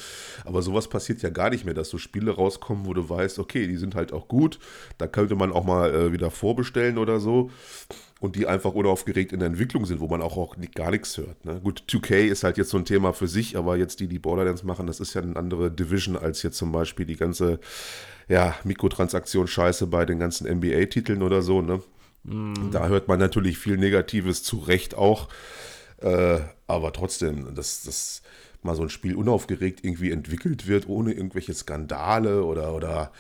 Aber sowas passiert ja gar nicht mehr, dass so Spiele rauskommen, wo du weißt, okay, die sind halt auch gut, da könnte man auch mal äh, wieder vorbestellen oder so und die einfach unaufgeregt in der Entwicklung sind, wo man auch, auch gar nichts hört. Ne? Gut, 2K ist halt jetzt so ein Thema für sich, aber jetzt die, die Borderlands machen, das ist ja eine andere Division als jetzt zum Beispiel die ganze ja, Mikrotransaktion-Scheiße bei den ganzen NBA-Titeln oder so. Ne? Mm. Da hört man natürlich viel Negatives, zu Recht auch. Äh, aber trotzdem, dass das mal so ein Spiel unaufgeregt irgendwie entwickelt wird, ohne irgendwelche Skandale oder, oder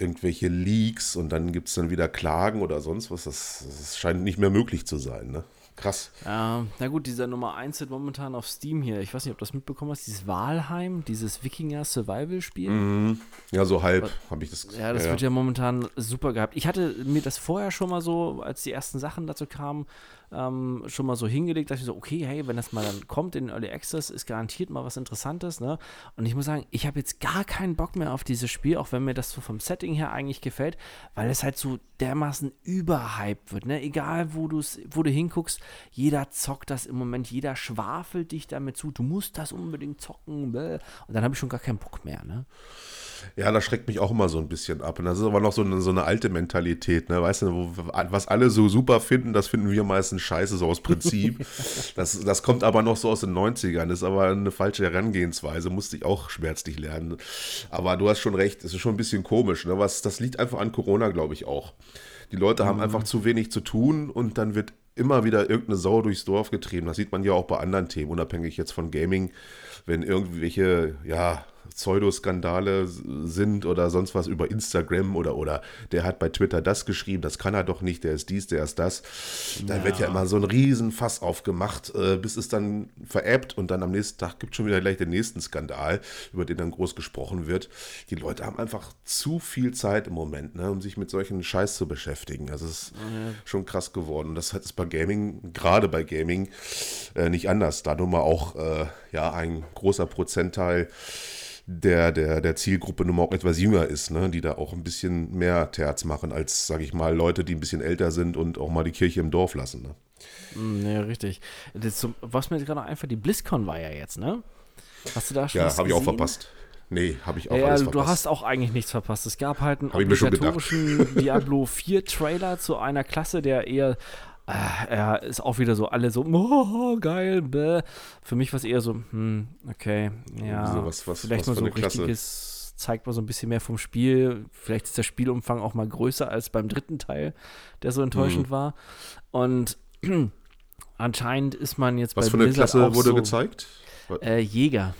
irgendwelche Leaks und dann gibt es dann wieder Klagen oder sonst was. Das, das, scheint nicht mehr möglich zu sein. Ne? Krass. Ja, na gut, dieser Nummer 1 sind momentan auf Steam hier. Ich weiß nicht, ob du das mitbekommen hast. Dieses Walheim, dieses Wikinger-Survival-Spiel. Mhm. Ja, so halb habe ich das Ja, das wird ja momentan super gehabt. Ich hatte mir das vorher schon mal so, als die ersten Sachen dazu kamen, ähm, schon mal so hingelegt, dass ich so, okay, hey, wenn das mal dann kommt in Early Access, ist garantiert mal was Interessantes, ne? Und ich muss sagen, ich habe jetzt gar keinen Bock mehr auf dieses Spiel, auch wenn mir das so vom Setting her eigentlich gefällt, weil es halt so dermaßen überhyped wird, ne? Egal, wo, du's, wo du hinguckst, jeder zockt das im Moment, jeder schwafelt dich damit zu, du musst das unbedingt zocken, bäh. und dann habe ich schon gar keinen Bock mehr, ne? Ja, das schreckt mich auch immer so ein bisschen ab. Und das ist aber noch so eine, so eine alte Mentalität, ne? Weißt du, wo, was alle so super finden, das finden wir meistens scheiße, so aus Prinzip. das, das kommt aber noch so aus den 90ern, das ist aber eine falsche Herangehensweise, musste ich auch schmerzlich lernen. Aber du hast schon recht, es ist schon ein bisschen komisch, ne? Was, das liegt einfach an Corona, glaube ich auch. Die Leute haben mhm. einfach zu wenig zu tun und dann wird immer wieder irgendeine Sau durchs Dorf getrieben. Das sieht man ja auch bei anderen Themen, unabhängig jetzt von Gaming, wenn irgendwelche, ja, Pseudoskandale sind oder sonst was über Instagram oder, oder der hat bei Twitter das geschrieben, das kann er doch nicht, der ist dies, der ist das. Da ja. wird ja immer so ein Riesenfass aufgemacht, äh, bis es dann veräppt und dann am nächsten Tag gibt es schon wieder gleich den nächsten Skandal, über den dann groß gesprochen wird. Die Leute haben einfach zu viel Zeit im Moment, ne, um sich mit solchen Scheiß zu beschäftigen. Das ist ja. schon krass geworden. Das ist bei Gaming, gerade bei Gaming, äh, nicht anders. Da nun mal auch äh, ja, ein großer Prozentteil der, der, der Zielgruppe nun mal auch etwas jünger ist, ne? die da auch ein bisschen mehr Terz machen als, sage ich mal, Leute, die ein bisschen älter sind und auch mal die Kirche im Dorf lassen. Ne? Ja, richtig. Das, was mir jetzt gerade einfach, die BlizzCon war ja jetzt, ne? Hast du da schon Ja, habe ich auch verpasst. Nee, habe ich auch ja, alles verpasst. Du hast auch eigentlich nichts verpasst. Es gab halt einen obligatorischen Diablo 4 Trailer zu einer Klasse, der eher er ist auch wieder so alle so, oh, geil, bäh. Für mich war es eher so, hm, okay, ja, so, was, was, vielleicht was mal so richtiges, zeigt mal so ein bisschen mehr vom Spiel. Vielleicht ist der Spielumfang auch mal größer als beim dritten Teil, der so enttäuschend mhm. war. Und anscheinend ist man jetzt was bei Was für eine Klasse wurde so, gezeigt? Äh, Jäger.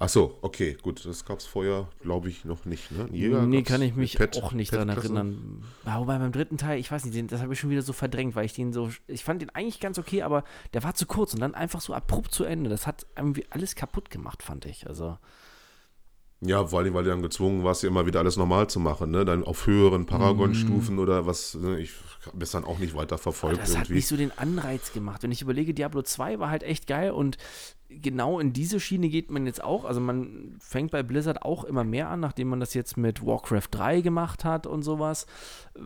Ach so, okay, gut, das gab es vorher, glaube ich, noch nicht. Ne? Jäger nee, kann ich mich Pet, auch nicht daran erinnern. Wobei beim dritten Teil, ich weiß nicht, den, das habe ich schon wieder so verdrängt, weil ich den so, ich fand den eigentlich ganz okay, aber der war zu kurz und dann einfach so abrupt zu Ende. Das hat irgendwie alles kaputt gemacht, fand ich. Also. Ja, vor allem, weil du dann gezwungen warst, immer wieder alles normal zu machen, ne? Dann auf höheren Paragon-Stufen mm. oder was, ne? ich habe es dann auch nicht weiter verfolgt. Das irgendwie. hat nicht so den Anreiz gemacht. Wenn ich überlege, Diablo 2 war halt echt geil und genau in diese Schiene geht man jetzt auch. Also man fängt bei Blizzard auch immer mehr an, nachdem man das jetzt mit Warcraft 3 gemacht hat und sowas,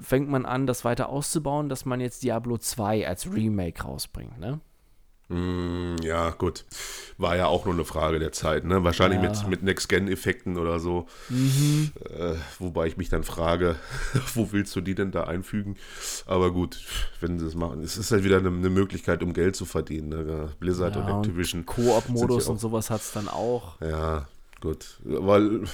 fängt man an, das weiter auszubauen, dass man jetzt Diablo 2 als Remake rausbringt, ne? Mm, ja, gut. War ja auch nur eine Frage der Zeit, ne? Wahrscheinlich ja. mit, mit Next-Gen-Effekten oder so. Mhm. Äh, wobei ich mich dann frage, wo willst du die denn da einfügen? Aber gut, wenn sie das machen. Es ist halt wieder eine, eine Möglichkeit, um Geld zu verdienen. Ne? Blizzard ja, und Activision. Koop-Modus und sowas hat es dann auch. Ja, Gut, weil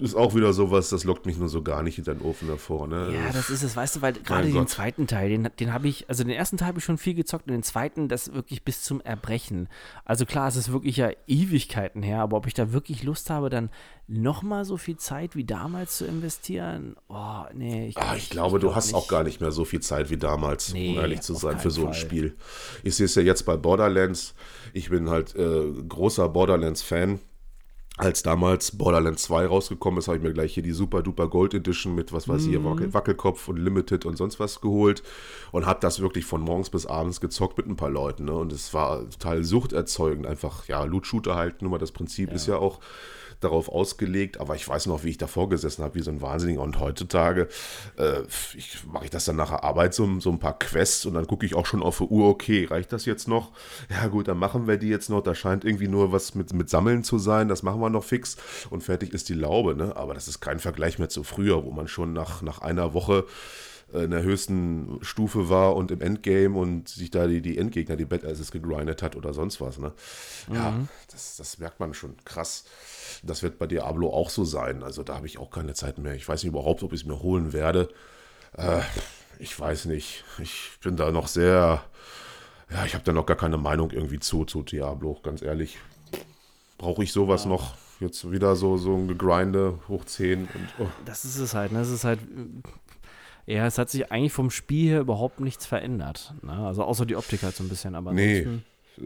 ist auch wieder sowas, das lockt mich nur so gar nicht in den Ofen hervor. Ne? Ja, das ist es, weißt du, weil gerade den zweiten Teil, den, den habe ich, also den ersten Teil habe ich schon viel gezockt und den zweiten, das wirklich bis zum Erbrechen. Also klar, es ist wirklich ja Ewigkeiten her, aber ob ich da wirklich Lust habe, dann nochmal so viel Zeit wie damals zu investieren, oh, nee. Ich, Ach, ich, ich glaube, ich du hast nicht. auch gar nicht mehr so viel Zeit wie damals, nee, um ehrlich zu sein, für so ein Fall. Spiel. Ich sehe es ja jetzt bei Borderlands. Ich bin halt äh, großer Borderlands-Fan als damals Borderlands 2 rausgekommen ist, habe ich mir gleich hier die Super Duper Gold Edition mit, was weiß ich, mhm. Wackelkopf und Limited und sonst was geholt und habe das wirklich von morgens bis abends gezockt mit ein paar Leuten. Ne? Und es war total suchterzeugend, einfach, ja, Loot-Shooter halt, nur mal das Prinzip ja. ist ja auch darauf ausgelegt, aber ich weiß noch, wie ich davor gesessen habe, wie so ein Wahnsinniger. Und heutzutage äh, mache ich das dann nach der Arbeit, so, so ein paar Quests und dann gucke ich auch schon auf die Uhr, okay, reicht das jetzt noch? Ja gut, dann machen wir die jetzt noch. Da scheint irgendwie nur was mit, mit Sammeln zu sein, das machen wir noch fix und fertig ist die Laube. Ne? Aber das ist kein Vergleich mehr zu früher, wo man schon nach, nach einer Woche äh, in der höchsten Stufe war und im Endgame und sich da die, die Endgegner, die Bad Asses gegrindet hat oder sonst was. Ne? Ja, mhm. das, das merkt man schon krass. Das wird bei Diablo auch so sein. Also da habe ich auch keine Zeit mehr. Ich weiß nicht überhaupt, ob ich es mir holen werde. Äh, ich weiß nicht. Ich bin da noch sehr. Ja, ich habe da noch gar keine Meinung irgendwie zu, zu Diablo, ganz ehrlich. Brauche ich sowas ja. noch? Jetzt wieder so, so ein Gegrinde hoch 10 und. Oh. Das ist es halt, ne? Das ist halt Ja, es hat sich eigentlich vom Spiel her überhaupt nichts verändert. Ne? Also außer die Optik halt so ein bisschen, aber nee.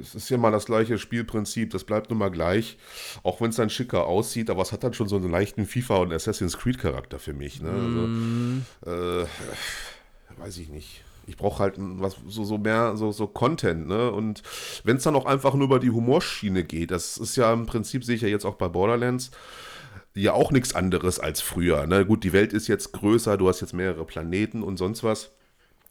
Es ist ja mal das gleiche Spielprinzip, das bleibt nun mal gleich, auch wenn es dann schicker aussieht, aber es hat dann schon so einen leichten FIFA- und Assassin's Creed-Charakter für mich. Ne? Mm. Äh, weiß ich nicht. Ich brauche halt was, so, so mehr, so, so Content, ne? Und wenn es dann auch einfach nur über die Humorschiene geht, das ist ja im Prinzip, sehe ich ja jetzt auch bei Borderlands, ja auch nichts anderes als früher. Ne? Gut, die Welt ist jetzt größer, du hast jetzt mehrere Planeten und sonst was.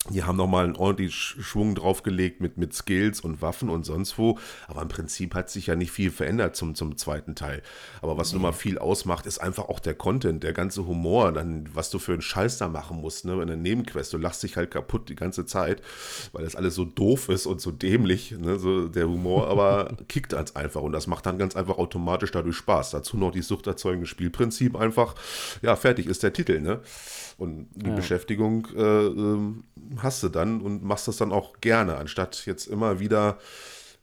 Die haben nochmal einen ordentlichen Schwung draufgelegt mit, mit Skills und Waffen und sonst wo. Aber im Prinzip hat sich ja nicht viel verändert zum, zum zweiten Teil. Aber was mhm. nochmal viel ausmacht, ist einfach auch der Content, der ganze Humor, dann, was du für einen Scheiß da machen musst, ne? In der Nebenquest. Du lachst dich halt kaputt die ganze Zeit, weil das alles so doof ist und so dämlich, ne? So der Humor, aber kickt als einfach. Und das macht dann ganz einfach automatisch dadurch Spaß. Dazu noch die suchterzeugende Spielprinzip einfach. Ja, fertig ist der Titel, ne? Und die ja. Beschäftigung äh, äh, hast du dann und machst das dann auch gerne, anstatt jetzt immer wieder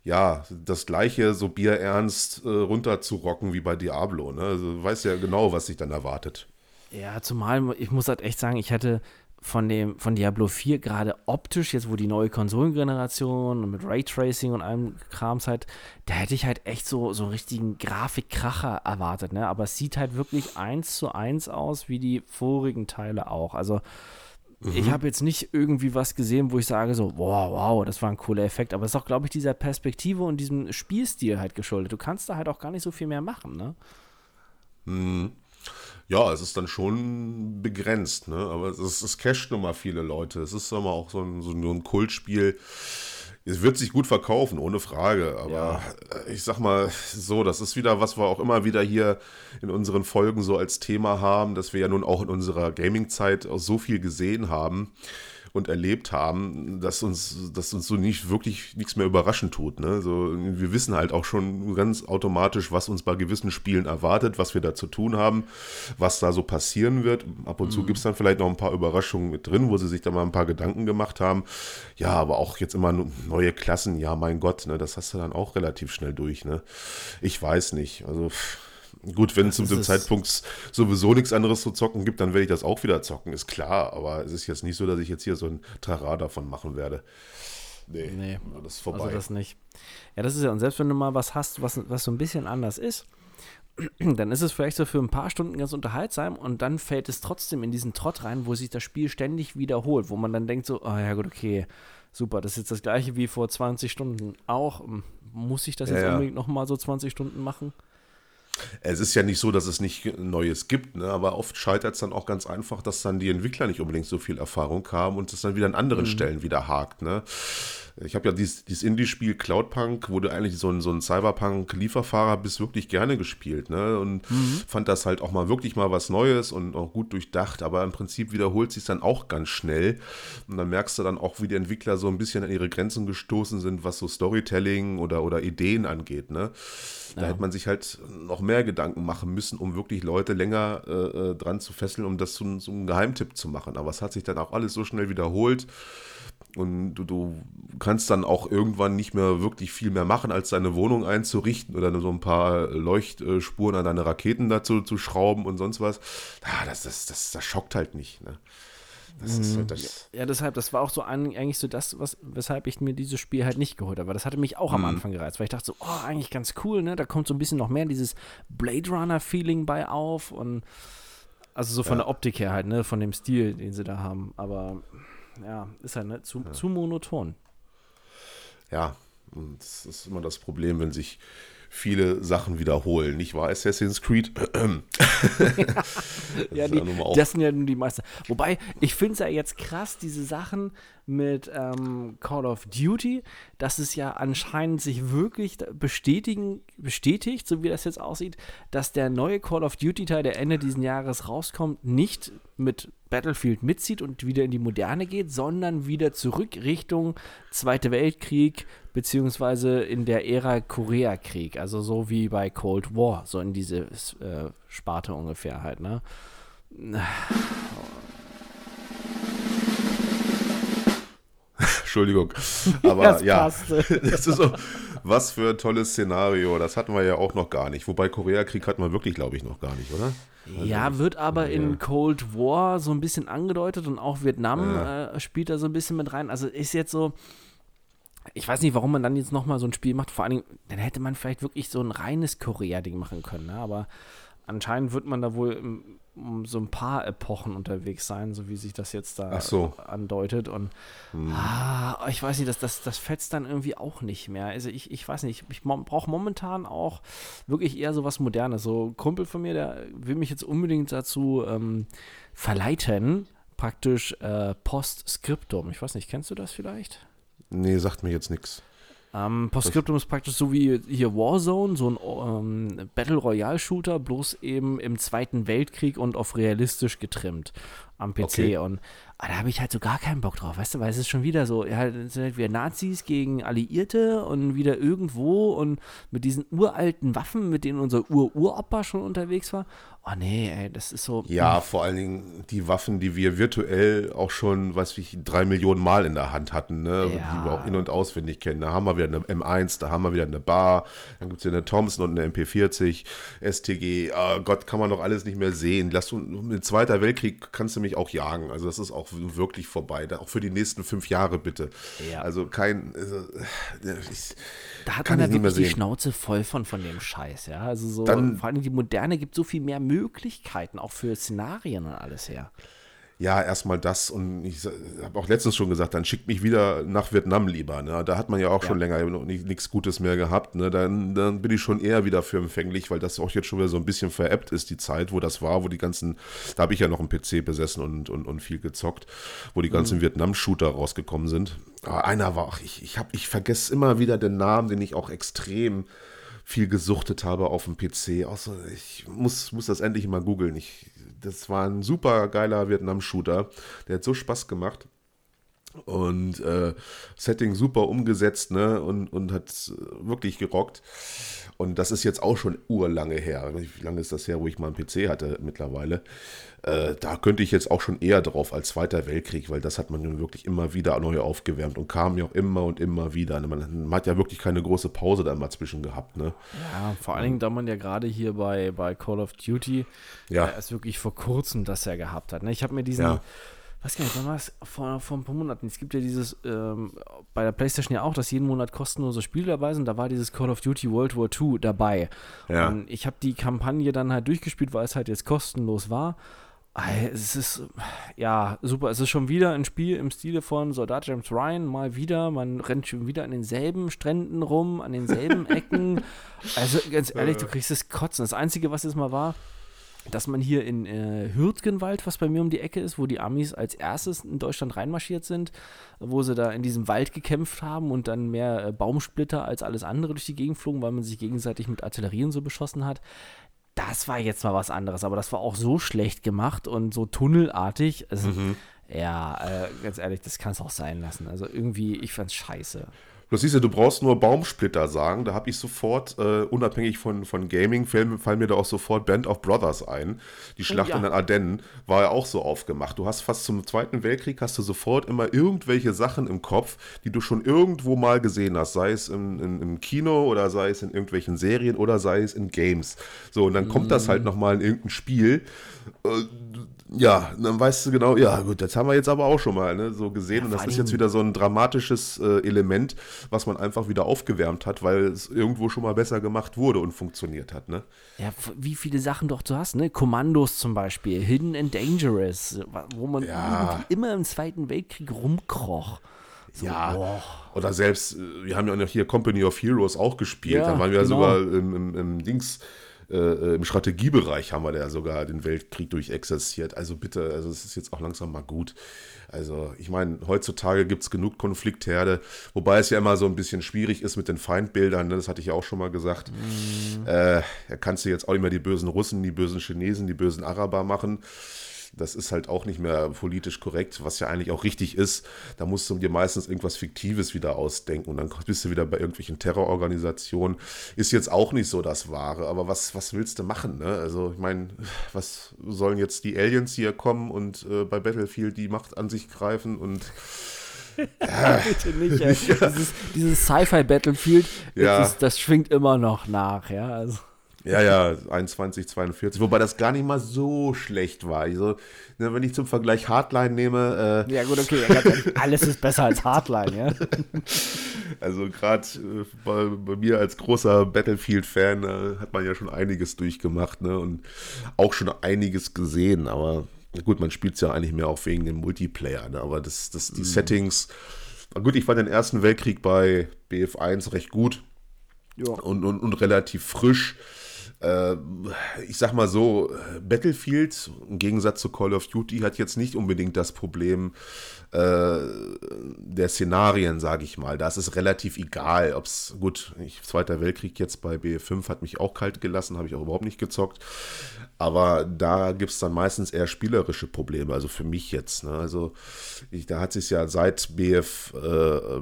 ja, das gleiche so bierernst äh, runterzurocken wie bei Diablo. Ne? Also du weißt ja genau, was sich dann erwartet. Ja, zumal, ich muss halt echt sagen, ich hatte von dem von Diablo 4 gerade optisch, jetzt wo die neue Konsolengeneration mit Raytracing und allem Krams halt, da hätte ich halt echt so, so einen richtigen Grafikkracher erwartet, ne? Aber es sieht halt wirklich eins zu eins aus, wie die vorigen Teile auch. Also mhm. ich habe jetzt nicht irgendwie was gesehen, wo ich sage so, wow, wow, das war ein cooler Effekt. Aber es ist auch, glaube ich, dieser Perspektive und diesem Spielstil halt geschuldet. Du kannst da halt auch gar nicht so viel mehr machen, ne? Mhm. Ja, es ist dann schon begrenzt, ne? Aber es, ist, es casht nun mal viele Leute. Es ist immer auch so ein, so ein Kultspiel. Es wird sich gut verkaufen, ohne Frage. Aber ja. ich sag mal so, das ist wieder, was wir auch immer wieder hier in unseren Folgen so als Thema haben, dass wir ja nun auch in unserer Gaming-Zeit so viel gesehen haben und erlebt haben, dass uns, dass uns so nicht wirklich nichts mehr überraschen tut. Ne? So, wir wissen halt auch schon ganz automatisch, was uns bei gewissen Spielen erwartet, was wir da zu tun haben, was da so passieren wird. Ab und mhm. zu gibt es dann vielleicht noch ein paar Überraschungen mit drin, wo sie sich da mal ein paar Gedanken gemacht haben. Ja, aber auch jetzt immer neue Klassen, ja, mein Gott, ne, das hast du dann auch relativ schnell durch. Ne? Ich weiß nicht. Also. Pff Gut, wenn es zu dem Zeitpunkt sowieso nichts anderes zu zocken gibt, dann werde ich das auch wieder zocken, ist klar. Aber es ist jetzt nicht so, dass ich jetzt hier so ein Trara davon machen werde. Nee, nee das ist vorbei. Also das nicht. Ja, das ist ja, und selbst wenn du mal was hast, was, was so ein bisschen anders ist, dann ist es vielleicht so für ein paar Stunden ganz unterhaltsam und dann fällt es trotzdem in diesen Trott rein, wo sich das Spiel ständig wiederholt, wo man dann denkt so, oh ja gut, okay, super, das ist jetzt das gleiche wie vor 20 Stunden auch. Muss ich das ja, jetzt ja. unbedingt nochmal so 20 Stunden machen? Es ist ja nicht so, dass es nicht Neues gibt, ne? aber oft scheitert es dann auch ganz einfach, dass dann die Entwickler nicht unbedingt so viel Erfahrung haben und es dann wieder an anderen mhm. Stellen wieder hakt. Ne? Ich habe ja dieses, dieses Indie-Spiel Cloudpunk, wo du eigentlich so ein, so ein Cyberpunk-Lieferfahrer bist, wirklich gerne gespielt. Ne? Und mhm. fand das halt auch mal wirklich mal was Neues und auch gut durchdacht, aber im Prinzip wiederholt sich dann auch ganz schnell. Und dann merkst du dann auch, wie die Entwickler so ein bisschen an ihre Grenzen gestoßen sind, was so Storytelling oder, oder Ideen angeht. Ne? Da ja. hätte man sich halt noch mehr Gedanken machen müssen, um wirklich Leute länger äh, äh dran zu fesseln, um das zu so einem Geheimtipp zu machen. Aber es hat sich dann auch alles so schnell wiederholt. Und du, du, kannst dann auch irgendwann nicht mehr wirklich viel mehr machen, als deine Wohnung einzurichten oder so ein paar Leuchtspuren an deine Raketen dazu zu schrauben und sonst was. Ah, das, das, das, das schockt halt nicht. Ne? Das ist halt das ja, deshalb, das war auch so ein, eigentlich so das, was, weshalb ich mir dieses Spiel halt nicht geholt habe. Weil das hatte mich auch am mhm. Anfang gereizt, weil ich dachte so, oh, eigentlich ganz cool, ne? Da kommt so ein bisschen noch mehr dieses Blade Runner-Feeling bei auf und also so von ja. der Optik her halt, ne? Von dem Stil, den sie da haben. Aber ja, ist halt ne, zu, ja. zu monoton. Ja, und das ist immer das Problem, wenn sich viele Sachen wiederholen. Nicht wahr, Assassin's Creed? ja, die, das sind ja nun die meisten. Wobei, ich finde es ja jetzt krass, diese Sachen mit ähm, Call of Duty, dass es ja anscheinend sich wirklich bestätigen, bestätigt, so wie das jetzt aussieht, dass der neue Call of Duty-Teil, der Ende dieses Jahres rauskommt, nicht mit Battlefield mitzieht und wieder in die Moderne geht, sondern wieder zurück Richtung Zweite Weltkrieg, beziehungsweise in der Ära Koreakrieg, also so wie bei Cold War, so in diese äh, Sparte ungefähr halt, ne? Entschuldigung. Aber das ja, das ist so, was für ein tolles Szenario. Das hatten wir ja auch noch gar nicht. Wobei Koreakrieg hatten wir wirklich, glaube ich, noch gar nicht, oder? Also, ja, wird aber ja. in Cold War so ein bisschen angedeutet und auch Vietnam ja. äh, spielt da so ein bisschen mit rein. Also ist jetzt so, ich weiß nicht, warum man dann jetzt nochmal so ein Spiel macht. Vor allen Dingen, dann hätte man vielleicht wirklich so ein reines Korea-Ding machen können. Ne? Aber anscheinend wird man da wohl um so ein paar Epochen unterwegs sein, so wie sich das jetzt da so. andeutet. Und hm. ah, ich weiß nicht, das, das, das fetzt dann irgendwie auch nicht mehr. Also ich, ich weiß nicht, ich brauche momentan auch wirklich eher so was Modernes. So ein Kumpel von mir, der will mich jetzt unbedingt dazu ähm, verleiten, praktisch äh, Postscriptum. Ich weiß nicht, kennst du das vielleicht? Nee, sagt mir jetzt nichts. Ähm, Postscriptum ist praktisch so wie hier Warzone, so ein ähm, Battle Royale Shooter, bloß eben im Zweiten Weltkrieg und auf realistisch getrimmt am PC. Okay. Und ah, da habe ich halt so gar keinen Bock drauf, weißt du, weil es ist schon wieder so, ja, es sind halt wieder Nazis gegen Alliierte und wieder irgendwo und mit diesen uralten Waffen, mit denen unser Ur-Uropa schon unterwegs war. Oh nee, ey, das ist so. Ja, hm. vor allen Dingen die Waffen, die wir virtuell auch schon, was ich, drei Millionen Mal in der Hand hatten, ne? Ja. die wir auch in- und auswendig kennen. Da haben wir wieder eine M1, da haben wir wieder eine Bar, dann gibt es ja eine Thompson und eine MP40, STG. Oh Gott, kann man doch alles nicht mehr sehen. Lass du, mit Zweiter Weltkrieg kannst du mich auch jagen. Also das ist auch wirklich vorbei. auch für die nächsten fünf Jahre bitte. Ja. Also kein. Also, ich, da hat man ja wirklich die Schnauze voll von, von dem Scheiß, ja. Also so, Dann, vor allem die Moderne gibt so viel mehr Möglichkeiten, auch für Szenarien und alles her ja, erstmal das und ich habe auch letztens schon gesagt, dann schickt mich wieder nach Vietnam lieber. Ne? Da hat man ja auch ja. schon länger nichts Gutes mehr gehabt. Ne? Dann, dann bin ich schon eher wieder für empfänglich, weil das auch jetzt schon wieder so ein bisschen veräppt ist, die Zeit, wo das war, wo die ganzen, da habe ich ja noch einen PC besessen und, und, und viel gezockt, wo die ganzen mhm. Vietnam-Shooter rausgekommen sind. Aber einer war auch, ich, ich, hab, ich vergesse immer wieder den Namen, den ich auch extrem viel gesuchtet habe auf dem PC. Außer ich muss, muss das endlich mal googeln. Das war ein super geiler Vietnam-Shooter. Der hat so Spaß gemacht. Und äh, Setting super umgesetzt, ne? Und, und hat wirklich gerockt. Und das ist jetzt auch schon urlange her. Wie lange ist das her, wo ich mal einen PC hatte mittlerweile? Äh, da könnte ich jetzt auch schon eher drauf als Zweiter Weltkrieg, weil das hat man nun wirklich immer wieder neu aufgewärmt und kam ja auch immer und immer wieder. Man, man hat ja wirklich keine große Pause da mal zwischen gehabt. Ne? Ja, vor allen Dingen, da man ja gerade hier bei, bei Call of Duty ja. äh, ist wirklich vor kurzem das ja gehabt hat. Ne? Ich habe mir diesen. Ja was kann ich, wann war es? Vor, vor ein paar Monaten. Es gibt ja dieses, ähm, bei der Playstation ja auch, dass jeden Monat kostenlose Spiele dabei sind. Da war dieses Call of Duty World War II dabei. Ja. Und ich habe die Kampagne dann halt durchgespielt, weil es halt jetzt kostenlos war. Es ist, ja, super. Es ist schon wieder ein Spiel im Stile von Soldat James Ryan, mal wieder. Man rennt schon wieder an denselben Stränden rum, an denselben Ecken. Also, ganz ehrlich, du kriegst es kotzen. Das Einzige, was jetzt mal war, dass man hier in äh, Hürtgenwald, was bei mir um die Ecke ist, wo die Amis als erstes in Deutschland reinmarschiert sind, wo sie da in diesem Wald gekämpft haben und dann mehr äh, Baumsplitter als alles andere durch die Gegend flogen, weil man sich gegenseitig mit Artillerien so beschossen hat das war jetzt mal was anderes, aber das war auch so schlecht gemacht und so tunnelartig. Also, mhm. Ja, äh, ganz ehrlich, das kann es auch sein lassen. Also irgendwie, ich fand's scheiße. Du siehst ja, du brauchst nur Baumsplitter sagen. Da habe ich sofort, äh, unabhängig von, von Gaming, fallen, mir da auch sofort Band of Brothers ein. Die Schlacht oh, ja. in den Ardennen war ja auch so aufgemacht. Du hast fast zum Zweiten Weltkrieg hast du sofort immer irgendwelche Sachen im Kopf, die du schon irgendwo mal gesehen hast. Sei es im, im, im Kino oder sei es in irgendwelchen Serien oder sei es in Games. So, und dann kommt mm. das halt mhm. nochmal in irgendein Spiel. Äh, ja, dann weißt du genau, ja gut, das haben wir jetzt aber auch schon mal ne, so gesehen. Ja, und das ist jetzt wieder so ein dramatisches äh, Element, was man einfach wieder aufgewärmt hat, weil es irgendwo schon mal besser gemacht wurde und funktioniert hat. Ne? Ja, wie viele Sachen doch du hast, ne? Kommandos zum Beispiel, Hidden and Dangerous, wo man ja. immer im Zweiten Weltkrieg rumkroch. So, ja, boah. oder selbst, äh, wir haben ja auch hier Company of Heroes auch gespielt, ja, da waren wir genau. sogar im, im, im Dings äh, äh, im Strategiebereich haben wir da sogar den Weltkrieg durchexerziert. Also bitte, also es ist jetzt auch langsam mal gut. Also ich meine, heutzutage gibt es genug Konfliktherde, wobei es ja immer so ein bisschen schwierig ist mit den Feindbildern, ne? das hatte ich ja auch schon mal gesagt. Mhm. Äh, da kannst du jetzt auch nicht mehr die bösen Russen, die bösen Chinesen, die bösen Araber machen das ist halt auch nicht mehr politisch korrekt, was ja eigentlich auch richtig ist. Da musst du dir meistens irgendwas Fiktives wieder ausdenken und dann bist du wieder bei irgendwelchen Terrororganisationen. Ist jetzt auch nicht so das Wahre, aber was, was willst du machen? Ne? Also ich meine, was sollen jetzt die Aliens hier kommen und äh, bei Battlefield die Macht an sich greifen und Bitte nicht, ey. Dieses, dieses Sci-Fi-Battlefield, Ja. das, das schwingt immer noch nach, ja. Also, Ja, ja, 21, 42. Wobei das gar nicht mal so schlecht war. Also, ne, wenn ich zum Vergleich Hardline nehme, äh, ja, gut, okay. Alles ist besser als Hardline, ja. also gerade äh, bei, bei mir als großer Battlefield-Fan äh, hat man ja schon einiges durchgemacht ne, und auch schon einiges gesehen. Aber gut, man spielt es ja eigentlich mehr auch wegen dem Multiplayer. Ne, aber das, das, die Settings. Na gut, ich fand den Ersten Weltkrieg bei BF1 recht gut. ja. und, und, und relativ frisch. Äh, ich sag mal so, Battlefield im Gegensatz zu Call of Duty hat jetzt nicht unbedingt das Problem äh, der Szenarien, sage ich mal. Da ist es relativ egal, ob es, gut, ich, Zweiter Weltkrieg jetzt bei BF5 hat mich auch kalt gelassen, habe ich auch überhaupt nicht gezockt. Aber da gibt es dann meistens eher spielerische Probleme, also für mich jetzt. Ne? Also ich, da hat sich ja seit BF äh,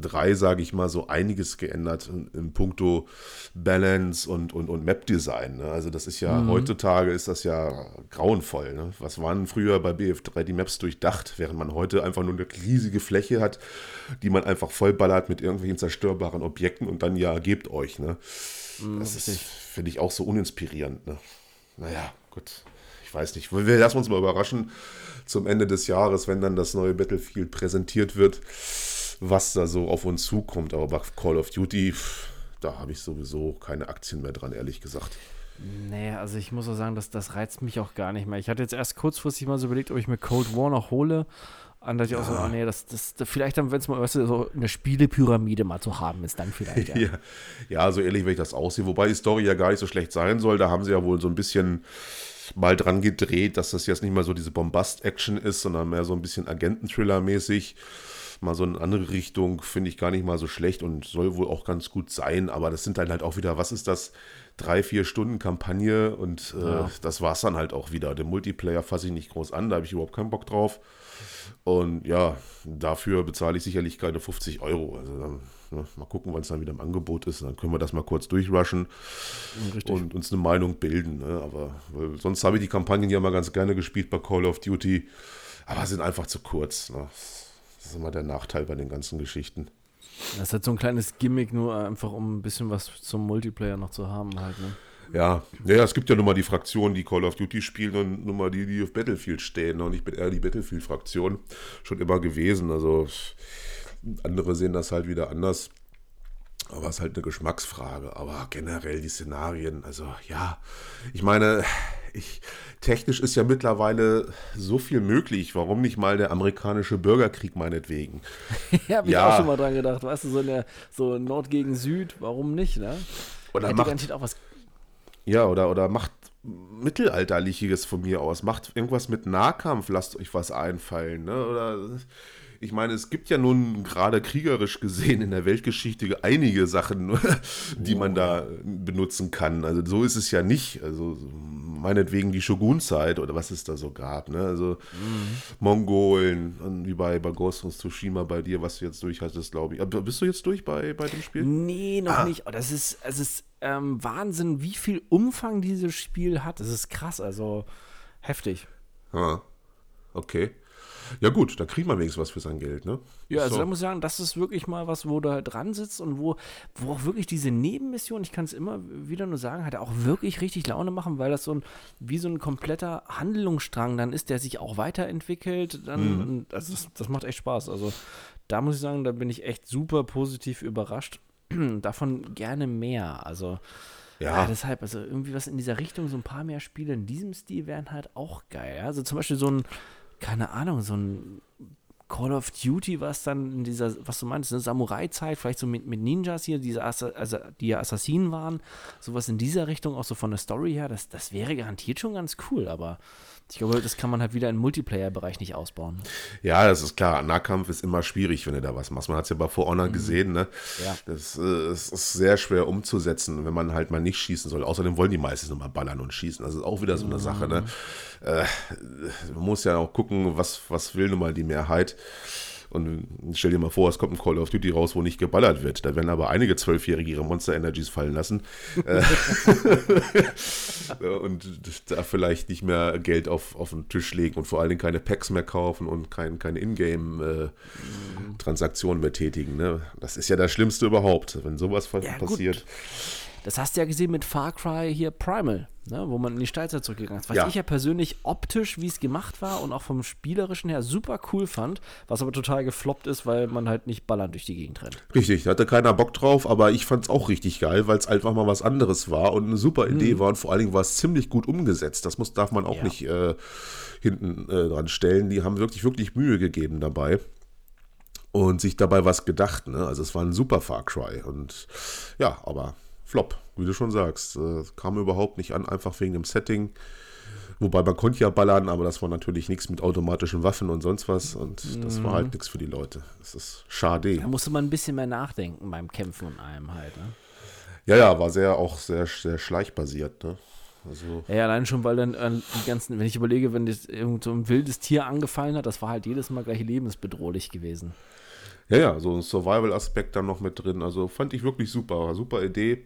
3, sage ich mal, so einiges geändert in, in puncto Balance und, und, und Map-Design. Ne? Also das ist ja, heutzutage ist das ja grauenvoll. Ne? Was waren früher bei BF3 die Maps durchdacht, während man heute einfach nur eine riesige Fläche hat, die man einfach vollballert mit irgendwelchen zerstörbaren Objekten und dann ja, gebt euch. Ne? Das ist, finde ich, auch so uninspirierend. Ne? Naja, gut. Ich weiß nicht. Wir lassen uns mal überraschen zum Ende des Jahres, wenn dann das neue Battlefield präsentiert wird, was da so auf uns zukommt. Aber bei Call of Duty, pff, da habe ich sowieso keine Aktien mehr dran, ehrlich gesagt. Nee, also ich muss auch sagen, das, das reizt mich auch gar nicht mehr. Ich hatte jetzt erst kurzfristig mal so überlegt, ob ich mir Cold War noch hole. Und dachte ich auch so, oh nee, das, das, vielleicht dann, wenn es mal weißt du, so eine Spielepyramide mal zu haben ist, dann vielleicht. Ja. Ja, ja, so ehrlich, wenn ich das aussehe. Wobei die Story ja gar nicht so schlecht sein soll. Da haben sie ja wohl so ein bisschen mal dran gedreht, dass das jetzt nicht mal so diese Bombast-Action ist, sondern mehr so ein bisschen Agenten-Thriller-mäßig. Mal so in eine andere Richtung finde ich gar nicht mal so schlecht und soll wohl auch ganz gut sein. Aber das sind dann halt auch wieder, was ist das? Drei, vier Stunden Kampagne und äh, Ja. das war es dann halt auch wieder. Den Multiplayer fasse ich nicht groß an, da habe ich überhaupt keinen Bock drauf. Und ja, dafür bezahle ich sicherlich keine 50 Euro. Also dann, ne, mal gucken, wann es dann wieder im Angebot ist. Dann können wir das mal kurz durchrushen Richtig. und uns eine Meinung bilden. Ne? Aber sonst habe ich die Kampagnen ja mal ganz gerne gespielt bei Call of Duty. Aber sind einfach zu kurz. Ne? Das ist immer der Nachteil bei den ganzen Geschichten. Das ist halt so ein kleines Gimmick, nur einfach um ein bisschen was zum Multiplayer noch zu haben halt, ne? Ja, ja, es gibt ja nun mal die Fraktionen, die Call of Duty spielen und nun mal die, die auf Battlefield stehen. Und ich bin eher die Battlefield-Fraktion schon immer gewesen. Also andere sehen das halt wieder anders. Aber es ist halt eine Geschmacksfrage. Aber generell die Szenarien, also ja, ich meine, ich, technisch ist ja mittlerweile so viel möglich. Warum nicht mal der amerikanische Bürgerkrieg meinetwegen? ja, hab ich Ja. auch schon mal dran gedacht, weißt du, so, in der, so Nord gegen Süd, warum nicht, ne? Oder Hätte macht, auch was. Ja, oder, oder macht Mittelalterliches von mir aus. Macht irgendwas mit Nahkampf, lasst euch was einfallen. Ne? Oder ich meine, es gibt ja nun gerade kriegerisch gesehen in der Weltgeschichte einige Sachen, die man da benutzen kann. Also so ist es ja nicht. Also meinetwegen die Shogun-Zeit oder was es da so gab. Ne? Also Mongolen, und wie bei, bei Ghost of Tsushima bei dir, was du jetzt durch hattest, glaube ich. Aber bist du jetzt durch bei, bei dem Spiel? Nee, noch Ah. nicht. Oh, das ist, es ist ähm, Wahnsinn, wie viel Umfang dieses Spiel hat. Das ist krass, also heftig. Ah, okay. Ja gut, da kriegt man wenigstens was für sein Geld, ne? Ja, also So. da muss ich sagen, das ist wirklich mal was, wo du halt dran sitzt und wo, wo auch wirklich diese Nebenmission, ich kann es immer wieder nur sagen, halt auch wirklich richtig Laune machen, weil das so ein, wie so ein kompletter Handlungsstrang dann ist, der sich auch weiterentwickelt. Dann, und also das, das macht echt Spaß. Also da muss ich sagen, da bin ich echt super positiv überrascht. Davon gerne mehr. Also Ja. ja, deshalb, also irgendwie was in dieser Richtung, so ein paar mehr Spiele in diesem Stil wären halt auch geil. Also zum Beispiel so ein, keine Ahnung, so ein Call of Duty, was dann in dieser, was du meinst, eine Samurai-Zeit, vielleicht so mit, mit Ninjas hier, diese Assa also die ja Assassinen waren, sowas in dieser Richtung, auch so von der Story her, das, das wäre garantiert schon ganz cool, aber ich glaube, das kann man halt wieder im Multiplayer-Bereich nicht ausbauen. Ja, das ist klar. Nahkampf ist immer schwierig, wenn du da was machst. Man hat es ja bei For Honor gesehen, ne? Ja. Das, äh, es ist sehr schwer umzusetzen, wenn man halt mal nicht schießen soll. Außerdem wollen die meistens nur mal ballern und schießen. Das ist auch wieder so eine Sache, ne? Äh, man muss ja auch gucken, was, was will nun mal die Mehrheit. Und stell dir mal vor, es kommt ein Call of Duty raus, wo nicht geballert wird. Da werden aber einige Zwölfjährige ihre Monster Energies fallen lassen. Äh, und da vielleicht nicht mehr Geld auf, auf den Tisch legen und vor allen Dingen keine Packs mehr kaufen und kein, keine Ingame-Transaktionen mehr tätigen. Ne? Das ist ja das Schlimmste überhaupt, wenn sowas ja, passiert. Gut. Das hast du ja gesehen mit Far Cry hier Primal, ne, wo man in die Steinzeit zurückgegangen ist. Was ja. ich ja persönlich optisch, wie es gemacht war und auch vom Spielerischen her super cool fand, was aber total gefloppt ist, weil man halt nicht ballern durch die Gegend rennt. Richtig, da hatte keiner Bock drauf, aber ich fand es auch richtig geil, weil es einfach mal was anderes war und eine super Idee mhm. war und vor allen Dingen war es ziemlich gut umgesetzt. Das muss, darf man auch ja. nicht äh, hinten äh, dran stellen. Die haben wirklich, wirklich Mühe gegeben dabei und sich dabei was gedacht. Ne? Also es war ein super Far Cry und ja, aber Flop, wie du schon sagst. Äh, kam überhaupt nicht an, einfach wegen dem Setting. Wobei man konnte ja ballern, aber das war natürlich nichts mit automatischen Waffen und sonst was. Und das war halt mhm. nichts für die Leute. Das ist schade. Da musste man ein bisschen mehr nachdenken beim Kämpfen und allem halt. Ne? Ja, ja, war sehr auch sehr, sehr schleichbasiert. Ne? Also ja, allein schon, weil dann äh, die ganzen, wenn ich überlege, wenn das irgend so ein wildes Tier angefallen hat, das war halt jedes Mal gleich lebensbedrohlich gewesen. Ja, ja, so ein Survival-Aspekt dann noch mit drin. Also fand ich wirklich super. Super Idee.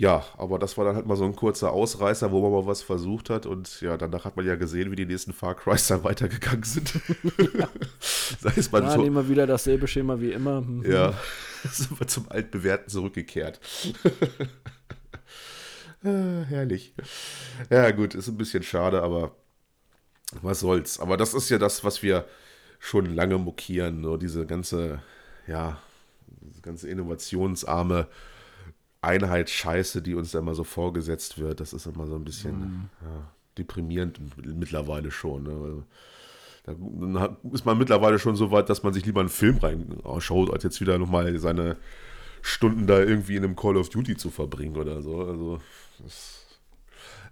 Ja, aber das war dann halt mal so ein kurzer Ausreißer, wo man mal was versucht hat. Und ja, danach hat man ja gesehen, wie die nächsten Far Crys dann weitergegangen sind. Ja. Sei es beim ja, so immer wieder dasselbe Schema wie immer. Mhm. Ja, sind wir zum Altbewährten zurückgekehrt. ah, herrlich. Ja, gut, ist ein bisschen schade, aber was soll's. Aber das ist ja das, was wir schon lange mokieren. So diese ganze, ja, diese ganze innovationsarme Einheitsscheiße, die uns da immer so vorgesetzt wird, das ist immer so ein bisschen mhm. ja, deprimierend mittlerweile schon. Ne? Da ist man mittlerweile schon so weit, dass man sich lieber einen Film reinschaut, als jetzt wieder nochmal seine Stunden da irgendwie in einem Call of Duty zu verbringen oder so. Also, das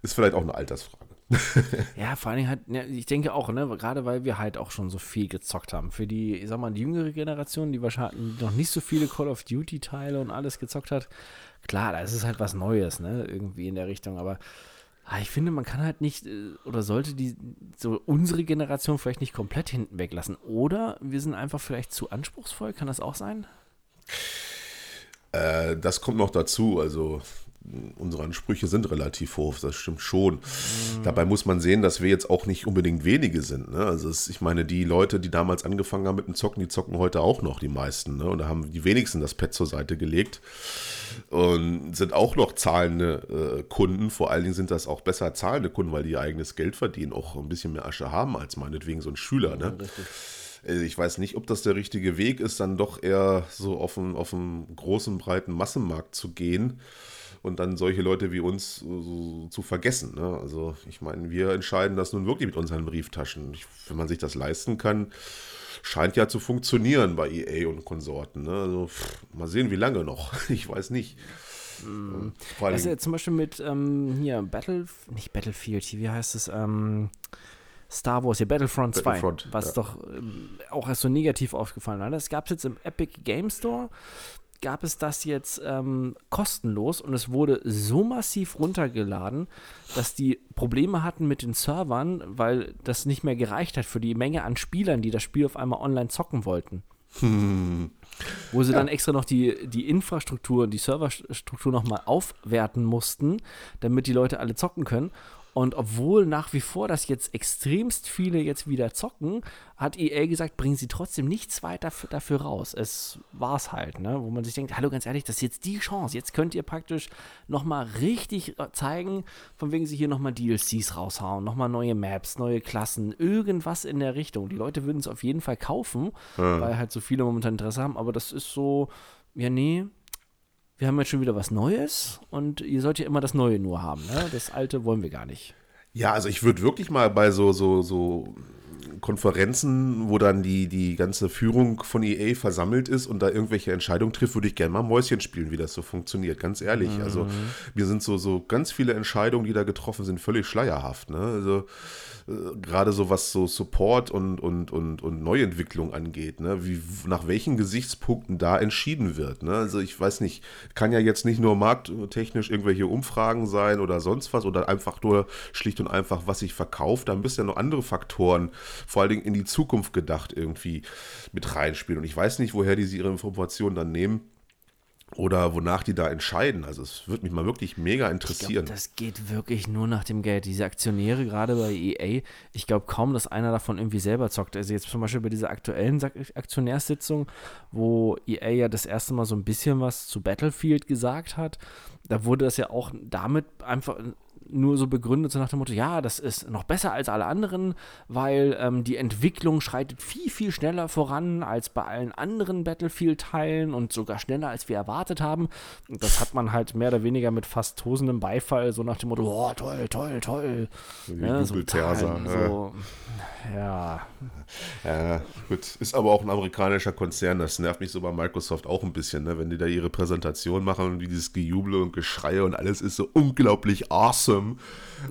ist vielleicht auch eine Altersfrage. ja, vor allen Dingen halt, ja, ich denke auch, ne, gerade weil wir halt auch schon so viel gezockt haben. Für die, ich sag mal, die jüngere Generation, die wahrscheinlich noch nicht so viele Call of Duty-Teile und alles gezockt hat, klar, da ist es halt was Neues, ne, irgendwie in der Richtung, aber ah, ich finde, man kann halt nicht äh, oder sollte die so unsere Generation vielleicht nicht komplett hinten weglassen. Oder wir sind einfach vielleicht zu anspruchsvoll, kann das auch sein? Äh, das kommt noch dazu. Also unsere Ansprüche sind relativ hoch, das stimmt schon. Mhm. Dabei muss man sehen, dass wir jetzt auch nicht unbedingt wenige sind. Ne? Also es, ich meine, die Leute, die damals angefangen haben mit dem Zocken, die zocken heute auch noch, die meisten. Ne? Und da haben die wenigsten das Pad zur Seite gelegt und sind auch noch zahlende äh, Kunden. Vor allen Dingen sind das auch besser zahlende Kunden, weil die ihr eigenes Geld verdienen, auch ein bisschen mehr Asche haben als meinetwegen so ein Schüler. Ne? Ja, äh, ich weiß nicht, ob das der richtige Weg ist, dann doch eher so auf einen, auf einen großen, breiten Massenmarkt zu gehen und dann solche Leute wie uns so, zu vergessen. Ne? Also ich meine, wir entscheiden das nun wirklich mit unseren Brieftaschen. Ich, wenn man sich das leisten kann, scheint ja zu funktionieren bei EA und Konsorten. Ne? Also pff, mal sehen, wie lange noch. Ich weiß nicht. Mhm. Also zum Beispiel mit ähm, hier Battle, nicht Battlefield, wie heißt es? Ähm, Star Wars, hier Battlefront 2, Battlefront, was ja. doch ähm, auch erst so negativ aufgefallen war. Das gab es jetzt im Epic Game Store gab es das jetzt ähm, kostenlos und es wurde so massiv runtergeladen, dass die Probleme hatten mit den Servern, weil das nicht mehr gereicht hat für die Menge an Spielern, die das Spiel auf einmal online zocken wollten. Hm. Wo sie ja. dann extra noch die, die Infrastruktur, die Serverstruktur nochmal aufwerten mussten, damit die Leute alle zocken können. Und obwohl nach wie vor das jetzt extremst viele jetzt wieder zocken, hat EA gesagt, bringen sie trotzdem nichts weiter dafür raus. Es war es halt, ne? wo man sich denkt, hallo, ganz ehrlich, das ist jetzt die Chance. Jetzt könnt ihr praktisch nochmal richtig äh, zeigen, von wegen sie hier nochmal DLCs raushauen, nochmal neue Maps, neue Klassen, irgendwas in der Richtung. Die Leute würden es auf jeden Fall kaufen, ja. weil halt so viele momentan Interesse haben, aber das ist so, ja, nee, wir haben jetzt schon wieder was Neues und ihr sollt ja immer das Neue nur haben. Ne? Das Alte wollen wir gar nicht. Ja, also ich würde wirklich mal bei so, so, so Konferenzen, wo dann die, die ganze Führung von EA versammelt ist und da irgendwelche Entscheidungen trifft, würde ich gerne mal Mäuschen spielen, wie das so funktioniert. Ganz ehrlich. Mhm. Also mir sind so, so ganz viele Entscheidungen, die da getroffen sind, völlig schleierhaft. Ne? Also gerade so was so Support und, und, und, und Neuentwicklung angeht, ne? wie, nach welchen Gesichtspunkten da entschieden wird. Ne? Also ich weiß nicht, kann ja jetzt nicht nur markttechnisch irgendwelche Umfragen sein oder sonst was oder einfach nur schlicht und einfach, was sich verkauft. Da müssen ja noch andere Faktoren vor allen Dingen in die Zukunft gedacht irgendwie mit reinspielen. Und ich weiß nicht, woher diese ihre Informationen dann nehmen oder wonach die da entscheiden. Also es würde mich mal wirklich mega interessieren. Glaub, das geht wirklich nur nach dem Geld. Diese Aktionäre gerade bei EA, ich glaube kaum, dass einer davon irgendwie selber zockt. Also jetzt zum Beispiel bei dieser aktuellen Aktionärssitzung, wo EA ja das erste Mal so ein bisschen was zu Battlefield gesagt hat, da wurde das ja auch damit einfach nur so begründet, so nach dem Motto, ja, das ist noch besser als alle anderen, weil ähm, die Entwicklung schreitet viel, viel schneller voran als bei allen anderen Battlefield-Teilen und sogar schneller, als wir erwartet haben. Und das hat man halt mehr oder weniger mit fast tosendem Beifall, so nach dem Motto, oh, toll, toll, toll. Wie ja, so, Teilen, so, ja. Ja, gut. Ist aber auch ein amerikanischer Konzern, das nervt mich so bei Microsoft auch ein bisschen, ne? wenn die da ihre Präsentation machen und dieses Gejuble und Geschreie und alles ist so unglaublich awesome awesome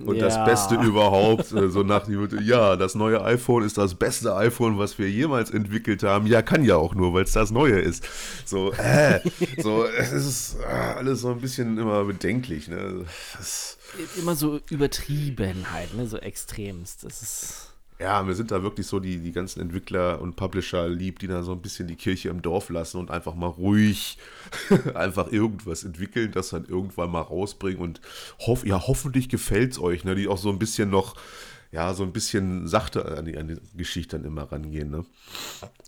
und ja. das Beste überhaupt. Äh, so nach dem ja, das neue iPhone ist das beste iPhone, was wir jemals entwickelt haben. Ja, kann ja auch nur, weil es das neue ist. So, äh, so, es ist äh, alles so ein bisschen immer bedenklich. Ne? Das, immer so übertrieben halt, ne? so extremst. Das ist. Ja, wir sind da wirklich so die, die ganzen Entwickler und Publisher lieb, die da so ein bisschen die Kirche im Dorf lassen und einfach mal ruhig einfach irgendwas entwickeln, das dann irgendwann mal rausbringen und hoff, ja, hoffentlich gefällt es euch, ne? die auch so ein bisschen noch, ja, so ein bisschen sachte an die, an die Geschichte dann immer rangehen, ne?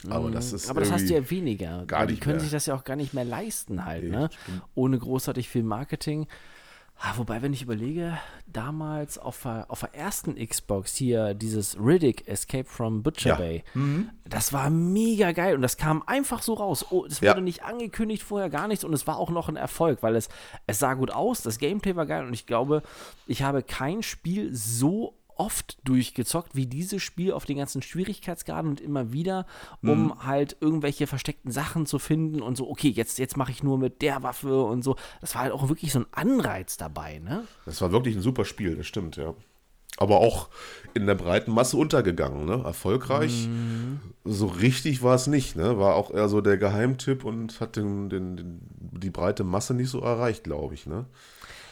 Aber das mhm. ist Aber das hast du ja weniger. Gar nicht die können mehr. sich das ja auch gar nicht mehr leisten halt, nee, ne? Ohne großartig viel Marketing. Ah, wobei, wenn ich überlege, damals auf der, auf der ersten Xbox hier dieses Riddick Escape from Butcher ja. Bay, mhm. das war mega geil und das kam einfach so raus. Oh, es wurde ja. nicht angekündigt vorher, gar nichts und es war auch noch ein Erfolg, weil es, es sah gut aus, das Gameplay war geil und ich glaube, ich habe kein Spiel so oft durchgezockt, wie dieses Spiel auf den ganzen Schwierigkeitsgraden und immer wieder, um mhm. halt irgendwelche versteckten Sachen zu finden und so, okay, jetzt, jetzt mache ich nur mit der Waffe und so. Das war halt auch wirklich so ein Anreiz dabei, ne? Das war wirklich ein super Spiel, das stimmt, ja. Aber auch in der breiten Masse untergegangen, ne? Erfolgreich. Mhm. So richtig war es nicht, ne? War auch eher so der Geheimtipp und hat den, den, den die breite Masse nicht so erreicht, glaube ich, ne?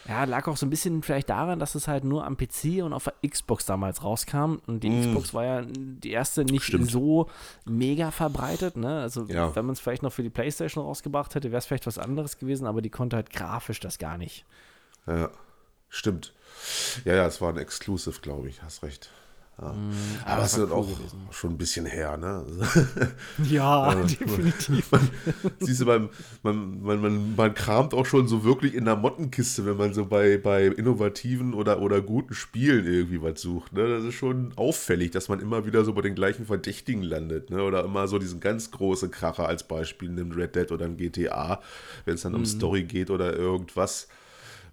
Ja, lag auch so ein bisschen vielleicht daran, dass es halt nur am PC und auf der Xbox damals rauskam. Und die mm. Xbox war ja die erste nicht Stimmt. so mega verbreitet. Ne? Also, ja. wenn man es vielleicht noch für die PlayStation rausgebracht hätte, wäre es vielleicht was anderes gewesen, aber die konnte halt grafisch das gar nicht. Ja, stimmt. Ja, ja, es war ein Exclusive, glaube ich. Hast recht. Ja. Mm, aber es ist cool auch gewesen. schon ein bisschen her, ne? Ja, definitiv. Man, siehst du, man, man, man, man, kramt auch schon so wirklich in der Mottenkiste, wenn man so bei, bei innovativen oder, oder guten Spielen irgendwie was sucht. Ne? Das ist schon auffällig, dass man immer wieder so bei den gleichen Verdächtigen landet. Ne? Oder immer so diesen ganz großen Kracher als Beispiel nimmt, Red Dead oder ein GTA, wenn es dann um mhm. Story geht oder irgendwas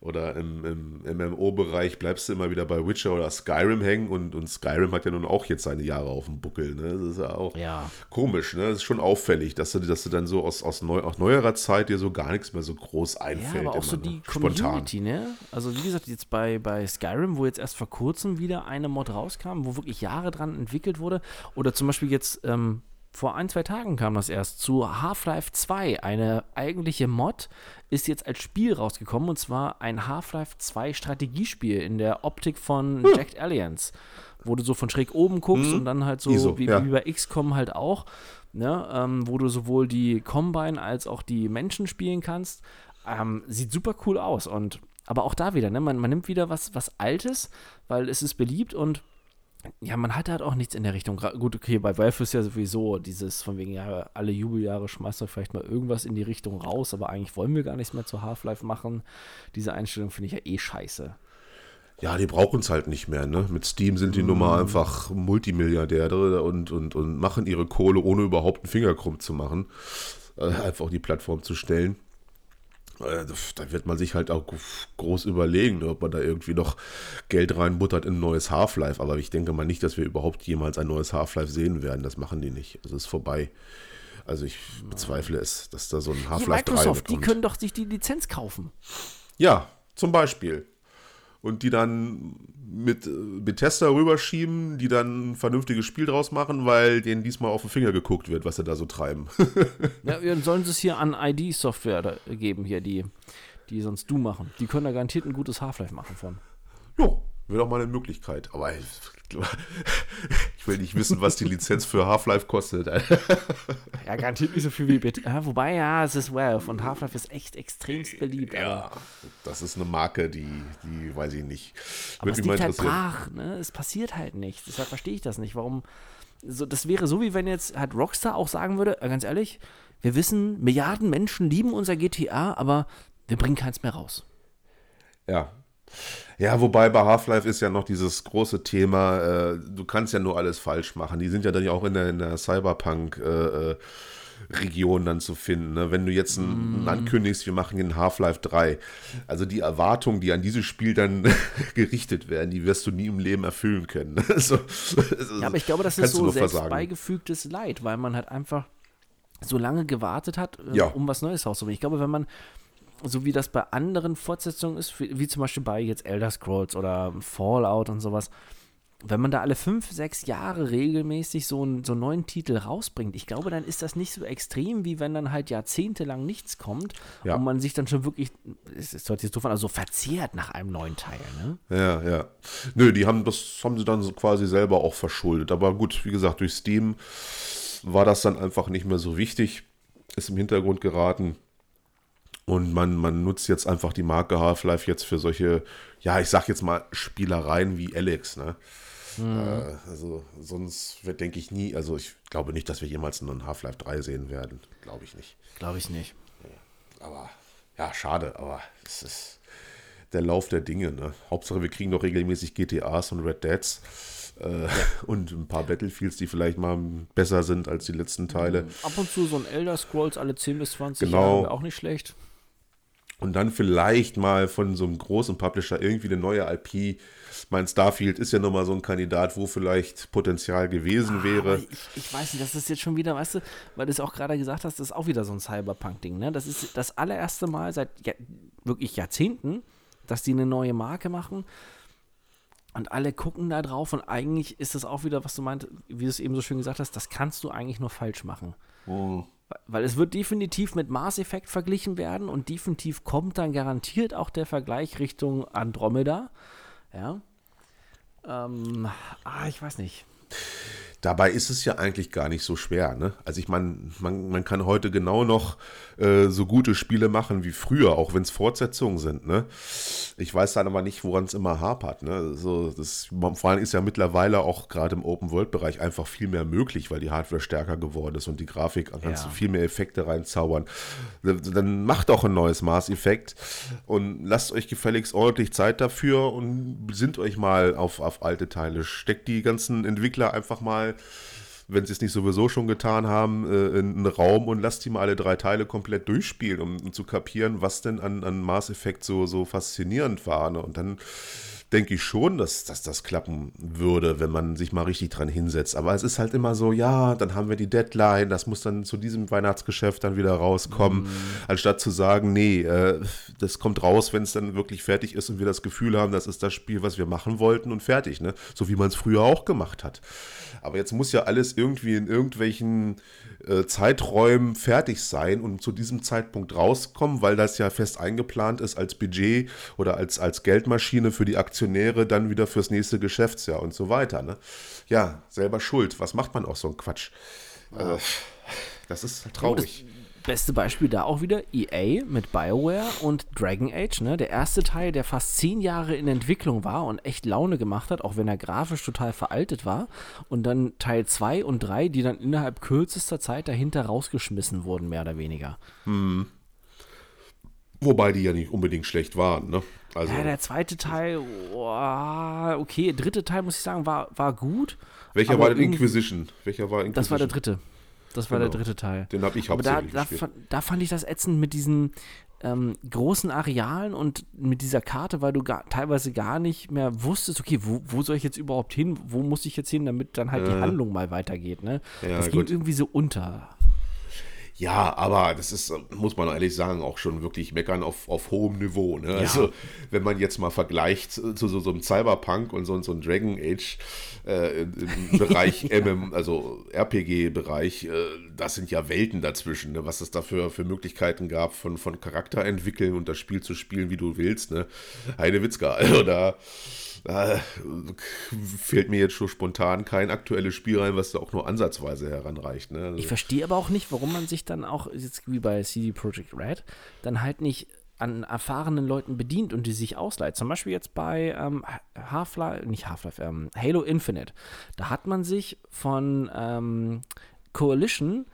oder im, im MMO-Bereich bleibst du immer wieder bei Witcher oder Skyrim hängen und, und Skyrim hat ja nun auch jetzt seine Jahre auf dem Buckel. Ne? Das ist ja auch ja. komisch, ne? Das ist schon auffällig, dass du, dass du dann so aus, aus, neu, aus neuerer Zeit dir so gar nichts mehr so groß einfällt. Ja, aber auch so die ne? Community, ne? Also wie gesagt, jetzt bei, bei Skyrim, wo jetzt erst vor kurzem wieder eine Mod rauskam, wo wirklich Jahre dran entwickelt wurde, oder zum Beispiel jetzt ähm, vor ein, zwei Tagen kam das erst zu Half-Life 2. Eine eigentliche Mod ist jetzt als Spiel rausgekommen und zwar ein Half-Life 2 Strategiespiel in der Optik von hm. Jacked Alliance. Wo du so von schräg oben guckst hm. und dann halt so ISO, wie, ja. wie, bei XCOM halt auch, ne? Ähm, wo du sowohl die Combine als auch die Menschen spielen kannst. Ähm, sieht super cool aus und aber auch da wieder, ne? man, man nimmt wieder was, was Altes, weil es ist beliebt und ja, man hat halt auch nichts in der Richtung. Gut, okay, bei Valve ist ja sowieso dieses von wegen, ja, alle Jubeljahre schmeißt man vielleicht mal irgendwas in die Richtung raus, aber eigentlich wollen wir gar nichts mehr zu Half-Life machen. Diese Einstellung finde ich ja eh scheiße. Ja, die brauchen es halt nicht mehr, ne? Mit Steam sind die mm. Nummer einfach Multimilliardäre und, und, und machen ihre Kohle, ohne überhaupt einen Finger krumm zu machen. Äh, einfach auf die Plattform zu stellen. Äh, da wird man sich halt auch groß überlegen, ob man da irgendwie noch Geld reinbuttert in ein neues Half-Life. Aber ich denke mal nicht, dass wir überhaupt jemals ein neues Half-Life sehen werden. Das machen die nicht. Es ist vorbei. Also ich bezweifle es, dass da so ein Half-Life 3 Microsoft, die können doch sich die Lizenz kaufen. Ja, zum Beispiel und die dann mit äh, Bethesda rüberschieben, die dann ein vernünftiges Spiel draus machen, weil denen diesmal auf den Finger geguckt wird, was sie da so treiben. ja, dann sollen sie es hier an ID-Software geben, hier, die, die sonst du machen. Die können da garantiert ein gutes Half-Life machen von. Ja, wäre doch mal eine Möglichkeit. Aber ich, ich will nicht wissen, was die Lizenz für Half-Life kostet. ja, garantiert nicht so viel wie Bit. Ja, wobei, ja, es ist Valve und Half-Life ist echt extremst beliebt. Ja, das ist eine Marke, die, die weiß ich nicht. Aber es liegt halt brach, ne? Es passiert halt nichts. Deshalb verstehe ich das nicht. Warum? So, das wäre so, wie wenn jetzt halt Rockstar auch sagen würde, äh, ganz ehrlich, wir wissen, Milliarden Menschen lieben unser GTA, aber wir bringen keins mehr raus. Ja. Ja, wobei bei Half-Life ist ja noch dieses große Thema, äh, du kannst ja nur alles falsch machen. Die sind ja dann ja auch in der, in der Cyberpunk- äh, äh Region dann zu finden. Ne? Wenn du jetzt ein, mm. ankündigst, wir machen den Half-Life 3, also die Erwartungen, die an dieses Spiel dann gerichtet werden, die wirst du nie im Leben erfüllen können. also, ja, aber ich glaube, das ist so selbst beigefügtes Leid, weil man halt einfach so lange gewartet hat, äh, ja. um was Neues rauszubringen. Ich glaube, wenn man so wie das bei anderen Fortsetzungen ist, wie, wie, zum Beispiel bei jetzt Elder Scrolls oder Fallout und sowas, wenn man da alle fünf, sechs Jahre regelmäßig so, einen, so einen neuen Titel rausbringt, ich glaube, dann ist das nicht so extrem, wie wenn dann halt jahrzehntelang nichts kommt ja. und man sich dann schon wirklich, es hört sich so von, also verzehrt nach einem neuen Teil, ne? Ja, ja. Nö, die haben, das haben sie dann so quasi selber auch verschuldet. Aber gut, wie gesagt, durch Steam war das dann einfach nicht mehr so wichtig, ist im Hintergrund geraten. Und man, man nutzt jetzt einfach die Marke Half-Life jetzt für solche, ja, ich sag jetzt mal Spielereien wie Alex, ne? Mhm. Äh, also sonst denke ich nie, also ich glaube nicht, dass wir jemals einen Half-Life 3 sehen werden. Glaube ich nicht. Glaube ich nicht. Aber ja, schade, aber es ist der Lauf der Dinge. Ne? Hauptsache, wir kriegen doch regelmäßig GTAs und Red Deads. Äh, ja. Und ein paar Battlefields, die vielleicht mal besser sind als die letzten Teile. Mhm. Ab und zu so ein Elder Scrolls alle 10 bis 20 genau. Jahre auch nicht schlecht. Und dann vielleicht mal von so einem großen Publisher irgendwie eine neue IP. Mein Starfield ist ja nochmal so ein Kandidat, wo vielleicht Potenzial gewesen ah, wäre. Ich, ich, weiß nicht, das ist jetzt schon wieder, weißt du, weil du es auch gerade gesagt hast, das ist auch wieder so ein Cyberpunk-Ding. Ne? Das ist das allererste Mal seit ja, wirklich Jahrzehnten, dass die eine neue Marke machen. Und alle gucken da drauf und eigentlich ist das auch wieder, was du meint, wie du es eben so schön gesagt hast, das kannst du eigentlich nur falsch machen. Oh. Weil es wird definitiv mit Mars Effect verglichen werden und definitiv kommt dann garantiert auch der Vergleich Richtung Andromeda. Ja. Ähm, ah, ich weiß nicht. Dabei ist es ja eigentlich gar nicht so schwer. Ne? Also ich meine, man, man kann heute genau noch äh, so gute Spiele machen wie früher, auch wenn es Fortsetzungen sind. Ne? Ich weiß dann aber nicht, woran es immer hapert. Ne? So, das, vor allem ist ja mittlerweile auch gerade im Open-World-Bereich einfach viel mehr möglich, weil die Hardware stärker geworden ist und die Grafik kannst ja. du viel mehr Effekte reinzaubern. Dann macht auch ein neues Maß-Effekt und lasst euch gefälligst ordentlich Zeit dafür und besinnt euch mal auf, auf alte Teile. Steckt die ganzen Entwickler einfach mal wenn sie es nicht sowieso schon getan haben, äh, in einen Raum und lasst die mal alle drei Teile komplett durchspielen, um, um zu kapieren, was denn an, an Mass Effect so, so faszinierend war. Ne? Und dann denke ich schon, dass, dass das klappen würde, wenn man sich mal richtig dran hinsetzt. Aber es ist halt immer so, ja, dann haben wir die Deadline, das muss dann zu diesem Weihnachtsgeschäft dann wieder rauskommen, mm. anstatt zu sagen, nee, äh, das kommt raus, wenn es dann wirklich fertig ist und wir das Gefühl haben, das ist das Spiel, was wir machen wollten und fertig, ne? So wie man es früher auch gemacht hat. Aber jetzt muss ja alles irgendwie in irgendwelchen Zeiträumen fertig sein und zu diesem Zeitpunkt rauskommen, weil das ja fest eingeplant ist als Budget oder als, als Geldmaschine für die Aktionäre, dann wieder fürs nächste Geschäftsjahr und so weiter. Ne? Ja, selber schuld. Was macht man auch so ein Quatsch? Äh, das ist traurig. Beste Beispiel da auch wieder EA mit BioWare und Dragon Age, ne? Der erste Teil, der fast zehn Jahre in Entwicklung war und echt Laune gemacht hat, auch wenn er grafisch total veraltet war. Und dann Teil 2 und 3, die dann innerhalb kürzester Zeit dahinter rausgeschmissen wurden, mehr oder weniger. Hm. Wobei die ja nicht unbedingt schlecht waren, ne? Also ja, der zweite Teil, oh, okay, der dritte Teil, muss ich sagen, war, war gut. Welcher war denn Inquisition? Welcher war Inquisition? Das war der dritte. Das war genau. der dritte Teil. Den habe ich hauptsächlich Aber da, da, da, fand ich das ätzend mit diesen ähm, großen Arealen und mit dieser Karte, weil du gar, teilweise gar nicht mehr wusstest, okay, wo, wo soll ich jetzt überhaupt hin? Wo muss ich jetzt hin, damit dann halt äh, die Handlung mal weitergeht, ne? Ja, das ging irgendwie so unter. Ja, aber das ist, muss man ehrlich sagen, auch schon wirklich meckern auf, auf hohem Niveau. Ne? Ja. Also, wenn man jetzt mal vergleicht zu, so, so einem Cyberpunk und so, so einem Dragon Age äh, im Bereich MM, also RPG-Bereich, äh, das sind ja Welten dazwischen, ne? was es da für, für Möglichkeiten gab, von, von Charakter entwickeln und das Spiel zu spielen, wie du willst. Ne? Heide Witzka. Also da äh, fällt mir jetzt schon spontan kein aktuelles Spiel rein, was da auch nur ansatzweise heranreicht. Ne? Also, Ich verstehe aber auch nicht, warum man sich dann auch, jetzt wie bei CD Projekt Red, dann halt nicht an erfahrenen Leuten bedient und die sich ausleiht. Zum Beispiel jetzt bei ähm, Half-Life, nicht Half-Life, ähm, Halo Infinite. Da hat man sich von ähm, Coalition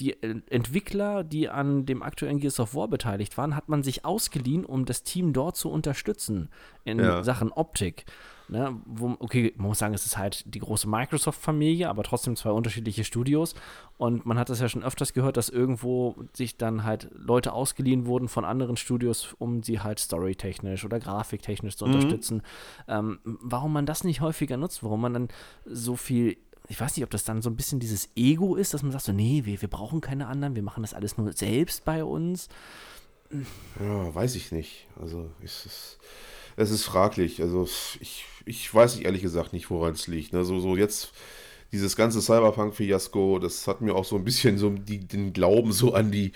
die Entwickler, die an dem aktuellen Gears of War beteiligt waren, hat man sich ausgeliehen, um das Team dort zu unterstützen in Ja. Sachen Optik. Ne, wo, okay, man muss sagen, es ist halt die große Microsoft-Familie, aber trotzdem zwei unterschiedliche Studios. Und man hat das ja schon öfters gehört, dass irgendwo sich dann halt Leute ausgeliehen wurden von anderen Studios, um sie halt storytechnisch oder grafiktechnisch zu unterstützen. Ähm, warum man das nicht häufiger nutzt, warum man dann so viel ich weiß nicht, ob das dann so ein bisschen dieses Ego ist, dass man sagt so, nee, wir, wir brauchen keine anderen, wir machen das alles nur selbst bei uns. Ja, weiß ich nicht. Also es ist, es ist fraglich. Also ich, ich weiß nicht ehrlich gesagt nicht, woran es liegt. Ne? So, so jetzt dieses ganze Cyberpunk-Fiasko, das hat mir auch so ein bisschen so die, den Glauben so an die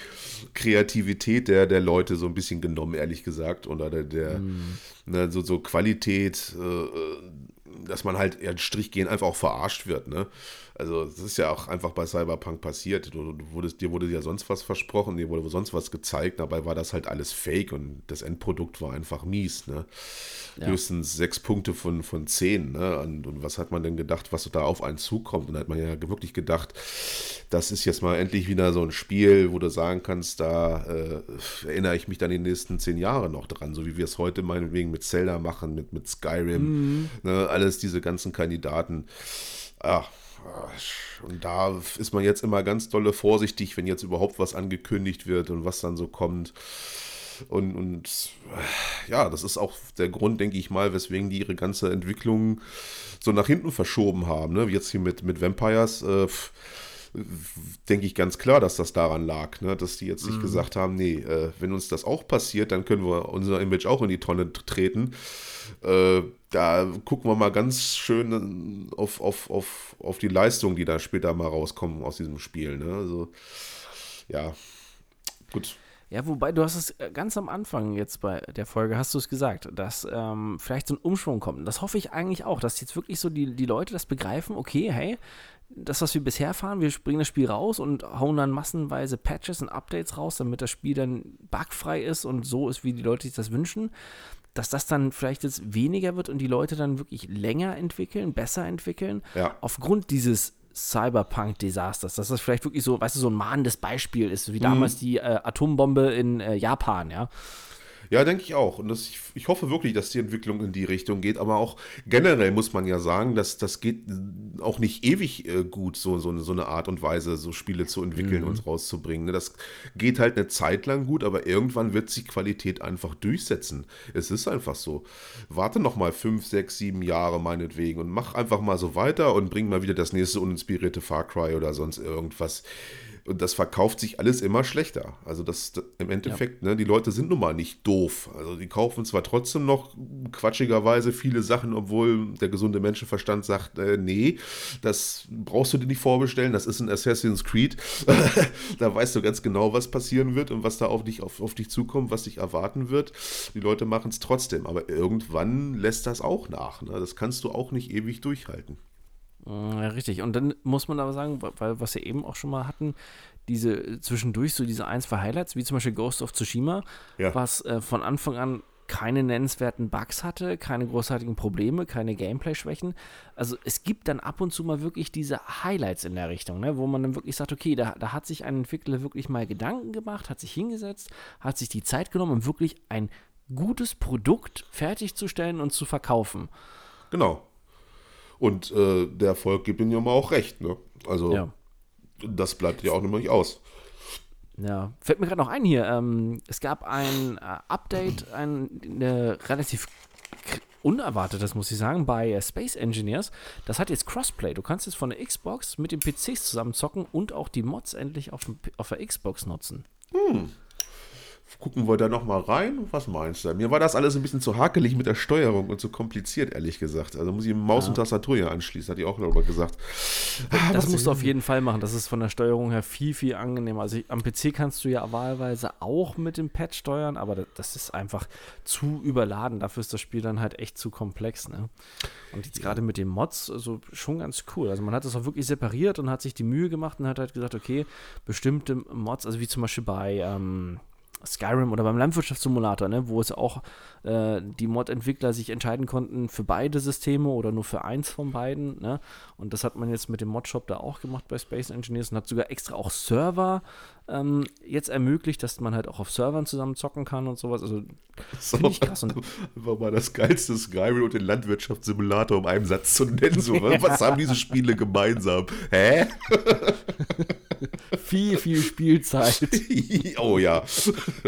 Kreativität der, der Leute so ein bisschen genommen, ehrlich gesagt. Oder der, der ne, so, so Qualität, äh, dass man halt eher Strich gehen einfach auch verarscht wird. Ne? Also das ist ja auch einfach bei Cyberpunk passiert. Du, du wurdest, dir wurde ja sonst was versprochen, dir wurde sonst was gezeigt, dabei war das halt alles fake und das Endprodukt war einfach mies. Ne? Ja. Höchstens sechs Punkte von, von zehn. Ne? Und, und was hat man denn gedacht, was da auf einen zukommt? Und da hat man ja wirklich gedacht, das ist jetzt mal endlich wieder so ein Spiel, wo du sagen kannst, da äh, erinnere ich mich dann die nächsten zehn Jahre noch dran, so wie wir es heute meinetwegen mit Zelda machen, mit, mit Skyrim, ne? alles diese ganzen Kandidaten. Ja, und da ist man jetzt immer ganz dolle vorsichtig, wenn jetzt überhaupt was angekündigt wird und was dann so kommt. Und, und ja, das ist auch der Grund, denke ich mal, weswegen die ihre ganze Entwicklung so nach hinten verschoben haben. Ne? Wie Jetzt hier mit, mit Vampires, äh, denke ich ganz klar, dass das daran lag, ne? dass die jetzt nicht gesagt haben, nee, äh, wenn uns das auch passiert, dann können wir unser Image auch in die Tonne treten. Äh, da gucken wir mal ganz schön auf, auf, auf, auf die Leistung, die da später mal rauskommen aus diesem Spiel. Ne? Also, ja, gut. Ja, wobei du hast es äh, ganz am Anfang jetzt bei der Folge, hast du es gesagt, dass ähm, vielleicht so ein Umschwung kommt. Das hoffe ich eigentlich auch, dass jetzt wirklich so die, die Leute das begreifen, okay, hey, das, was wir bisher fahren, wir bringen das Spiel raus und hauen dann massenweise Patches und Updates raus, damit das Spiel dann bugfrei ist und so ist, wie die Leute sich das wünschen. Dass das dann vielleicht jetzt weniger wird und die Leute dann wirklich länger entwickeln, besser entwickeln, Ja. aufgrund dieses Cyberpunk-Desasters, dass das vielleicht wirklich so, weißt du, so ein mahnendes Beispiel ist, wie damals die äh, Atombombe in äh, Japan, ja. Ja, denke ich auch. Und das, ich, ich hoffe wirklich, dass die Entwicklung in die Richtung geht. Aber auch generell muss man ja sagen, dass das geht auch nicht ewig äh, gut, so, so, eine- so eine Art und Weise, so Spiele zu entwickeln und rauszubringen. ne? Das geht halt eine Zeit lang gut, aber irgendwann wird sich Qualität einfach durchsetzen. Es ist einfach so. Warte noch mal fünf, sechs, sieben Jahre meinetwegen und mach einfach mal so weiter und bring mal wieder das nächste uninspirierte Far Cry oder sonst irgendwas. Und das verkauft sich alles immer schlechter. Also das, das im Endeffekt, ne, die Leute sind nun mal nicht doof. Also die kaufen zwar trotzdem noch quatschigerweise viele Sachen, obwohl der gesunde Menschenverstand sagt, äh, nee, das brauchst du dir nicht vorbestellen, das ist ein Assassin's Creed. da weißt du ganz genau, was passieren wird und was da auf dich, auf, auf dich zukommt, was dich erwarten wird. Die Leute machen es trotzdem, aber irgendwann lässt das auch nach. Ne? Das kannst du auch nicht ewig durchhalten. Ja, richtig. Und dann muss man aber sagen, weil was wir eben auch schon mal hatten, diese zwischendurch so diese ein, zwei Highlights, wie zum Beispiel Ghost of Tsushima, Ja. was äh, von Anfang an keine nennenswerten Bugs hatte, keine großartigen Probleme, keine Gameplay-Schwächen. Also es gibt dann ab und zu mal wirklich diese Highlights in der Richtung, ne, wo man dann wirklich sagt, okay, da, da hat sich ein Entwickler wirklich mal Gedanken gemacht, hat sich hingesetzt, hat sich die Zeit genommen, um wirklich ein gutes Produkt fertigzustellen und zu verkaufen. Genau. Und äh, der Erfolg gibt ihnen ja mal auch recht. Ne? Also Ja. das bleibt ja auch nicht aus. Ja, fällt mir gerade noch ein hier. Ähm, es gab ein äh, Update, ein eine relativ unerwartetes, muss ich sagen, bei äh, Space Engineers. Das hat jetzt Crossplay. Du kannst jetzt von der Xbox mit den PCs zusammen zocken und auch die Mods endlich auf, dem, auf der Xbox nutzen. Gucken wir da nochmal rein. Was meinst du? Mir war das alles ein bisschen zu hakelig mit der Steuerung und zu kompliziert, ehrlich gesagt. Also muss ich Maus ja. und Tastatur hier anschließen, hat die auch darüber gesagt. Ah, das musst du auf jeden Fall machen. Das ist von der Steuerung her viel, viel angenehmer. Also ich, am PC kannst du ja wahlweise auch mit dem Pad steuern, aber das, das, ist einfach zu überladen. Dafür ist das Spiel dann halt echt zu komplex. Ne? Und jetzt gerade mit den Mods, also schon ganz cool. Also man hat das auch wirklich separiert und hat sich die Mühe gemacht und hat halt gesagt, okay, bestimmte Mods, also wie zum Beispiel bei ähm, Skyrim oder beim Landwirtschaftssimulator, ne, wo es auch äh, die Mod-Entwickler sich entscheiden konnten für beide Systeme oder nur für eins von beiden. Ne? Und das hat man jetzt mit dem Mod-Shop da auch gemacht bei Space Engineers und hat sogar extra auch Server ähm, jetzt ermöglicht, dass man halt auch auf Servern zusammen zocken kann und sowas. Also so, finde ich krass. Und war mal das geilste Skyrim und den Landwirtschaftssimulator um einen Satz zu nennen. So, ja. Was haben diese Spiele gemeinsam? Hä? viel, viel Spielzeit. oh ja,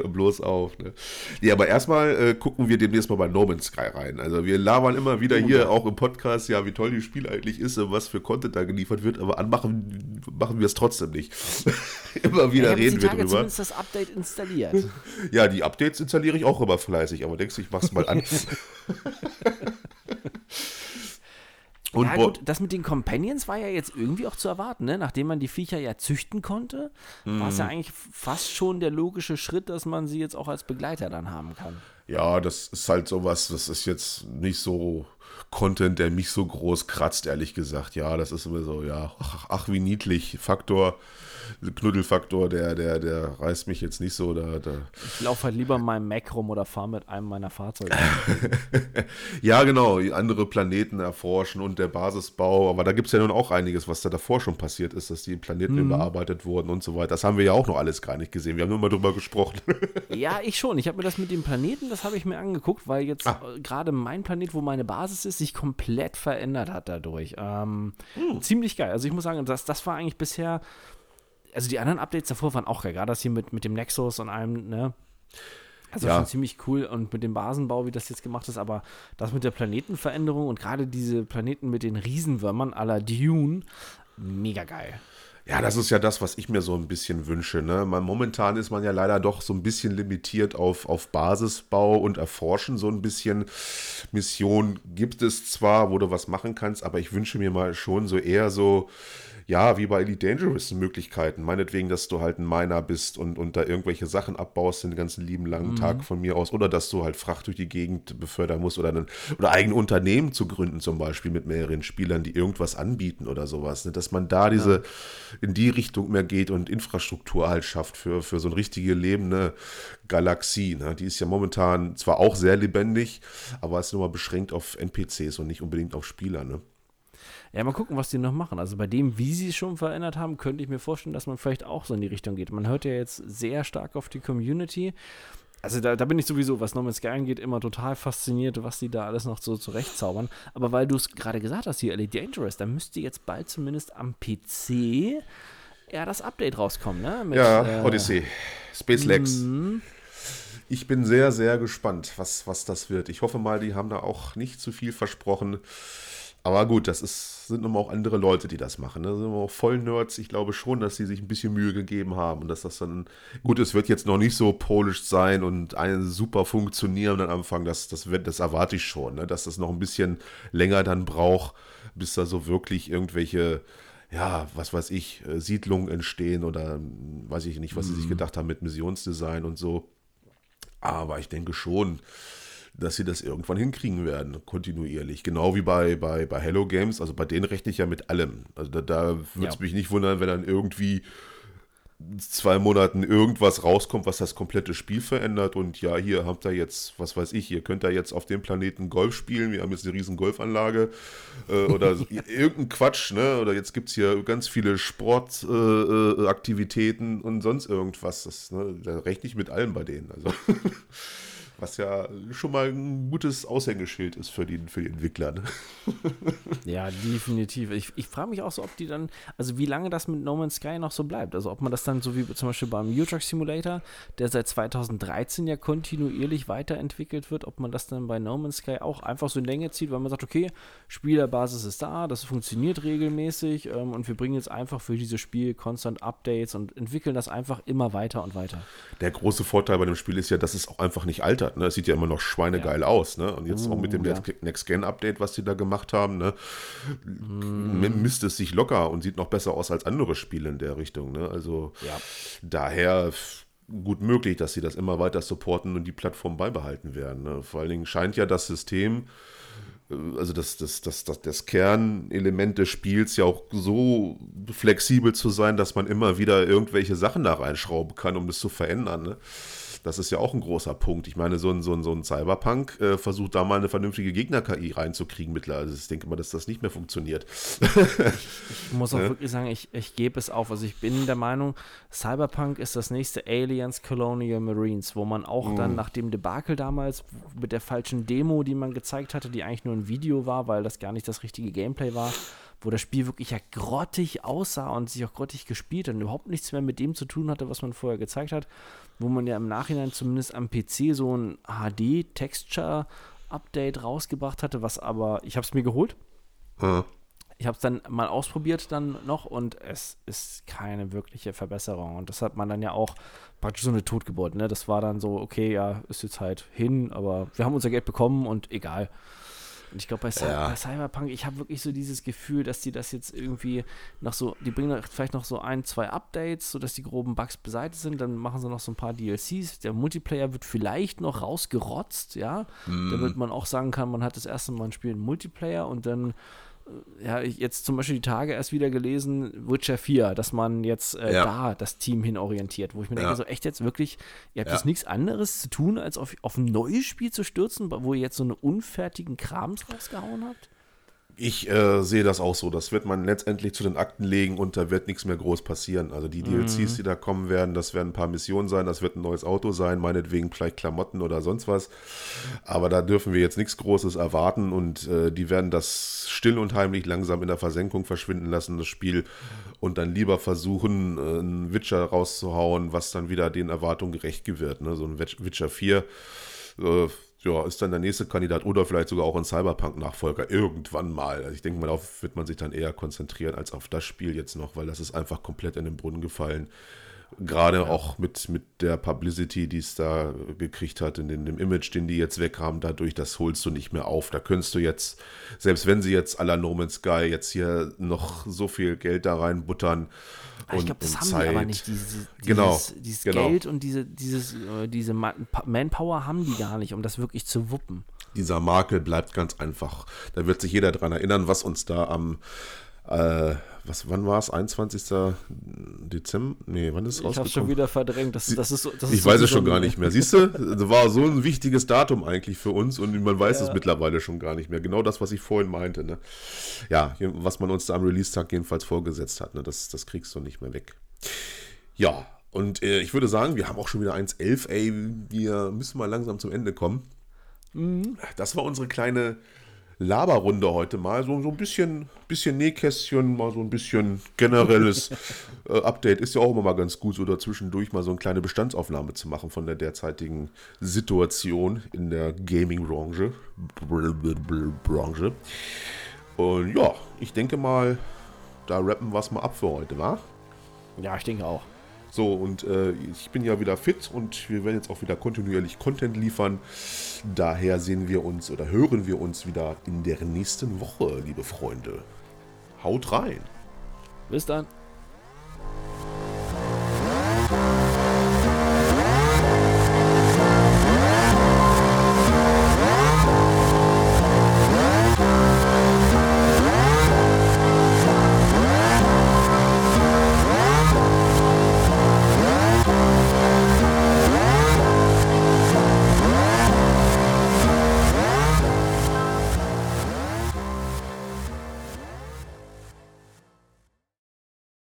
bloß auf. Ne? Ja, aber erstmal äh, gucken wir demnächst mal bei No Man's Sky rein. Also wir labern immer wieder oh, hier ja. auch im Podcast, ja, wie toll das Spiel eigentlich ist und was für Content da geliefert wird, aber anmachen machen wir es trotzdem nicht. immer wieder ja, reden wir drüber. zumindest das Update installiert. ja, die Updates installiere ich auch immer fleißig, aber denkst du, ich mach's mal an. Und ja, gut, das mit den Companions war ja jetzt irgendwie auch zu erwarten, ne? Nachdem man die Viecher ja züchten konnte, mm. war es ja mhm. eigentlich fast schon der logische Schritt, dass man sie jetzt auch als Begleiter dann haben kann. Ja, das ist halt sowas, das ist jetzt nicht so Content, der mich so groß kratzt, ehrlich gesagt. Ja, das ist immer so, ja, ach, ach wie niedlich. Faktor Knuddelfaktor, der, der, der reißt mich jetzt nicht so. Da, da. Ich laufe halt lieber in meinem Mac rum oder fahre mit einem meiner Fahrzeuge. ja, genau, andere Planeten erforschen und der Basisbau. Aber da gibt es ja nun auch einiges, was da davor schon passiert ist, dass die Planeten mhm. überarbeitet wurden und so weiter. Das haben wir ja auch noch alles gar nicht gesehen. Wir haben nur mal drüber gesprochen. ja, ich schon. Ich habe mir das mit dem Planeten, das habe ich mir angeguckt, weil jetzt ah. gerade mein Planet, wo meine Basis ist, sich komplett verändert hat dadurch. Ähm, mhm. Ziemlich geil. Also ich muss sagen, das, das war eigentlich bisher also die anderen Updates davor waren auch geil, gerade das hier mit, mit dem Nexus und allem, ne? Also ja. schon ziemlich cool und mit dem Basenbau, wie das jetzt gemacht ist, aber das mit der Planetenveränderung und gerade diese Planeten mit den Riesenwürmern la Dune, mega geil. Ja, das ist ja das, was ich mir so ein bisschen wünsche. Ne? Man, momentan ist man ja leider doch so ein bisschen limitiert auf, auf Basisbau und Erforschen. So ein bisschen Mission gibt es zwar, wo du was machen kannst, aber ich wünsche mir mal schon so eher so ja, wie bei Elite Dangerous Möglichkeiten. Meinetwegen, dass du halt ein Miner bist und, und da irgendwelche Sachen abbaust den ganzen lieben langen mhm. Tag von mir aus. Oder dass du halt Fracht durch die Gegend befördern musst oder, ein oder eigene Unternehmen zu gründen, zum Beispiel mit mehreren Spielern, die irgendwas anbieten oder sowas. Ne? Dass man da diese ja. In die Richtung mehr geht und Infrastruktur halt schafft für, für so eine richtige lebende Galaxie. Ne? Die ist ja momentan zwar auch sehr lebendig, aber ist nur mal beschränkt auf NPCs und nicht unbedingt auf Spieler. Ne? Ja, mal gucken, was die noch machen. Also bei dem, wie sie es schon verändert haben, könnte ich mir vorstellen, dass man vielleicht auch so in die Richtung geht. Man hört ja jetzt sehr stark auf die Community. Also da, da bin ich sowieso, was No Man's Sky angeht, immer total fasziniert, was die da alles noch so zurechtzaubern. Aber weil du es gerade gesagt hast, hier LA Dangerous, da müsste jetzt bald zumindest am PC ja das Update rauskommen, ne? Mit, ja, äh, Odyssey. Space Legs. Mhm. Ich bin sehr, sehr gespannt, was, was das wird. Ich hoffe mal, die haben da auch nicht zu viel versprochen. Aber gut, das ist, sind immer auch andere Leute, die das machen. Ne? Das sind auch voll Nerds. Ich glaube schon, dass sie sich ein bisschen Mühe gegeben haben und dass das dann, gut, es wird jetzt noch nicht so polished sein und ein super funktionieren am Anfang. Das, das, wird, das erwarte ich schon, ne? dass das noch ein bisschen länger dann braucht, bis da so wirklich irgendwelche ja, was weiß ich, äh, Siedlungen entstehen oder weiß ich nicht, was mhm. sie sich mhm. gedacht haben mit Missionsdesign und so. Aber ich denke schon, dass sie das irgendwann hinkriegen werden, kontinuierlich. Genau wie bei, bei, bei Hello Games, also bei denen rechne ich ja mit allem. Also da, da würde es ja. mich nicht wundern, wenn dann irgendwie zwei Monaten irgendwas rauskommt, was das komplette Spiel verändert und ja, hier habt ihr jetzt, was weiß ich, ihr könnt da jetzt auf dem Planeten Golf spielen, wir haben jetzt eine riesen Golfanlage äh, oder ja. irgendein Quatsch, ne? Oder jetzt gibt es hier ganz viele Sportaktivitäten äh, äh und sonst irgendwas. Das, ne? Da rechne ich mit allem bei denen. Also Was ja schon mal ein gutes Aushängeschild ist für die, für die Entwickler. Ne? Ja, definitiv. Ich, ich frage mich auch so, ob die dann, also wie lange das mit No Man's Sky noch so bleibt. Also ob man das dann so wie zum Beispiel beim Euro Truck Simulator, der seit 2013 ja kontinuierlich weiterentwickelt wird, ob man das dann bei No Man's Sky auch einfach so in Länge zieht, weil man sagt, okay, Spielerbasis ist da, das funktioniert regelmäßig ähm, und wir bringen jetzt einfach für dieses Spiel konstant Updates und entwickeln das einfach immer weiter und weiter. Der große Vorteil bei dem Spiel ist ja, dass es auch einfach nicht altert. Ne? Es sieht ja immer noch schweinegeil ja. aus. Ne? Und jetzt uh, auch mit dem uh, ja. Next-Gen-Update, was die da gemacht haben, ne? mm. misst es sich locker und sieht noch besser aus als andere Spiele in der Richtung. Ne? Also ja. daher gut möglich, dass sie das immer weiter supporten und die Plattform beibehalten werden. Ne? Vor allen Dingen scheint ja das System äh, also das, das, das, das, das Kernelement des Spiels ja auch so flexibel zu sein, dass man immer wieder irgendwelche Sachen da reinschrauben kann, um das zu verändern. Ne? Das ist ja auch ein großer Punkt. Ich meine, so ein, so ein, so ein Cyberpunk äh, versucht da mal eine vernünftige Gegner-KI reinzukriegen mittlerweile. Also ich denke mal, dass das nicht mehr funktioniert. ich muss auch ja? wirklich sagen, ich, ich gebe es auf. Also ich bin der Meinung, Cyberpunk ist das nächste Aliens Colonial Marines, wo man auch mhm. dann nach dem Debakel damals mit der falschen Demo, die man gezeigt hatte, die eigentlich nur ein Video war, weil das gar nicht das richtige Gameplay war, wo das Spiel wirklich ja grottig aussah und sich auch grottig gespielt hat und überhaupt nichts mehr mit dem zu tun hatte, was man vorher gezeigt hat, wo man ja im Nachhinein zumindest am PC so ein HD-Texture-Update rausgebracht hatte, was aber, ich habe es mir geholt. Hm. Ich habe es dann mal ausprobiert dann noch und es ist keine wirkliche Verbesserung. Und das hat man dann ja auch praktisch so eine Totgeburt. Ne? Das war dann so, okay, ja, ist jetzt halt hin, aber wir haben unser Geld bekommen und egal. Und ich glaube, bei, ja. bei, Cyberpunk, ich habe wirklich so dieses Gefühl, dass die das jetzt irgendwie noch so, die bringen vielleicht noch so ein, zwei Updates, sodass die groben Bugs beseitigt sind, dann machen sie noch so ein paar DLCs. Der Multiplayer wird vielleicht noch rausgerotzt, ja, mm. damit man auch sagen kann, man hat das erste Mal ein Spiel in Multiplayer und dann ja, jetzt zum Beispiel die Tage erst wieder gelesen, Witcher 4, dass man jetzt äh, ja. da das Team hin orientiert, wo ich mir ja. denke, so echt jetzt wirklich, ihr habt ja. jetzt nichts anderes zu tun, als auf, auf ein neues Spiel zu stürzen, wo ihr jetzt so einen unfertigen Krams rausgehauen habt? Ich äh, sehe das auch so. Das wird man letztendlich zu den Akten legen und da wird nichts mehr groß passieren. Also die DLCs, mhm. die da kommen werden, das werden ein paar Missionen sein, das wird ein neues Auto sein, meinetwegen vielleicht Klamotten oder sonst was. Aber da dürfen wir jetzt nichts Großes erwarten und äh, die werden das still und heimlich langsam in der Versenkung verschwinden lassen, das Spiel, und dann lieber versuchen, äh, einen Witcher rauszuhauen, was dann wieder den Erwartungen gerecht wird. Ne? So ein Witcher 4 äh, ja, ist dann der nächste Kandidat oder vielleicht sogar auch ein Cyberpunk-Nachfolger irgendwann mal. Also ich denke mal, darauf wird man sich dann eher konzentrieren als auf das Spiel jetzt noch, weil das ist einfach komplett in den Brunnen gefallen. Gerade ja. auch mit, mit der Publicity, die es da gekriegt hat, in, dem Image, den die jetzt weg haben, dadurch, das holst du nicht mehr auf. Da könntest du jetzt, selbst wenn sie jetzt à la No Man's Sky jetzt hier noch so viel Geld da reinbuttern, und, ich glaube, das haben Zeit. die aber nicht. Diese, dieses, genau, dieses genau. Geld und diese, dieses, äh, diese Manpower haben die gar nicht, um das wirklich zu wuppen. Dieser Makel bleibt ganz einfach. Da wird sich jeder daran erinnern, was uns da am äh, was, wann war es? 21. Dezember? Nee, wann ist es rausgekommen? Ich habe schon wieder verdrängt. Das, das ist so, das ich ist weiß es schon gar nicht mehr. Siehst du, das war so ein wichtiges Datum eigentlich für uns und man weiß ja. es mittlerweile schon gar nicht mehr. Genau das, was ich vorhin meinte. Ne? Ja, was man uns da am Release-Tag jedenfalls vorgesetzt hat. Ne? Das, das kriegst du nicht mehr weg. Ja, und äh, ich würde sagen, wir haben auch schon wieder 1.11. Ey, wir müssen mal langsam zum Ende kommen. Mhm. Das war unsere kleine Laberrunde heute mal. So, so ein bisschen, bisschen Nähkästchen, mal so ein bisschen generelles äh, Update. Ist ja auch immer mal ganz gut, so dazwischendurch mal so eine kleine Bestandsaufnahme zu machen von der derzeitigen Situation in der Gaming-Branche. Branche. Und ja, ich denke mal, da rappen wir es mal ab für heute, wa? Ja, ich denke auch. So, und äh, ich bin ja wieder fit und wir werden jetzt auch wieder kontinuierlich Content liefern. Daher sehen wir uns oder hören wir uns wieder in der nächsten Woche, liebe Freunde. Haut rein. Bis dann.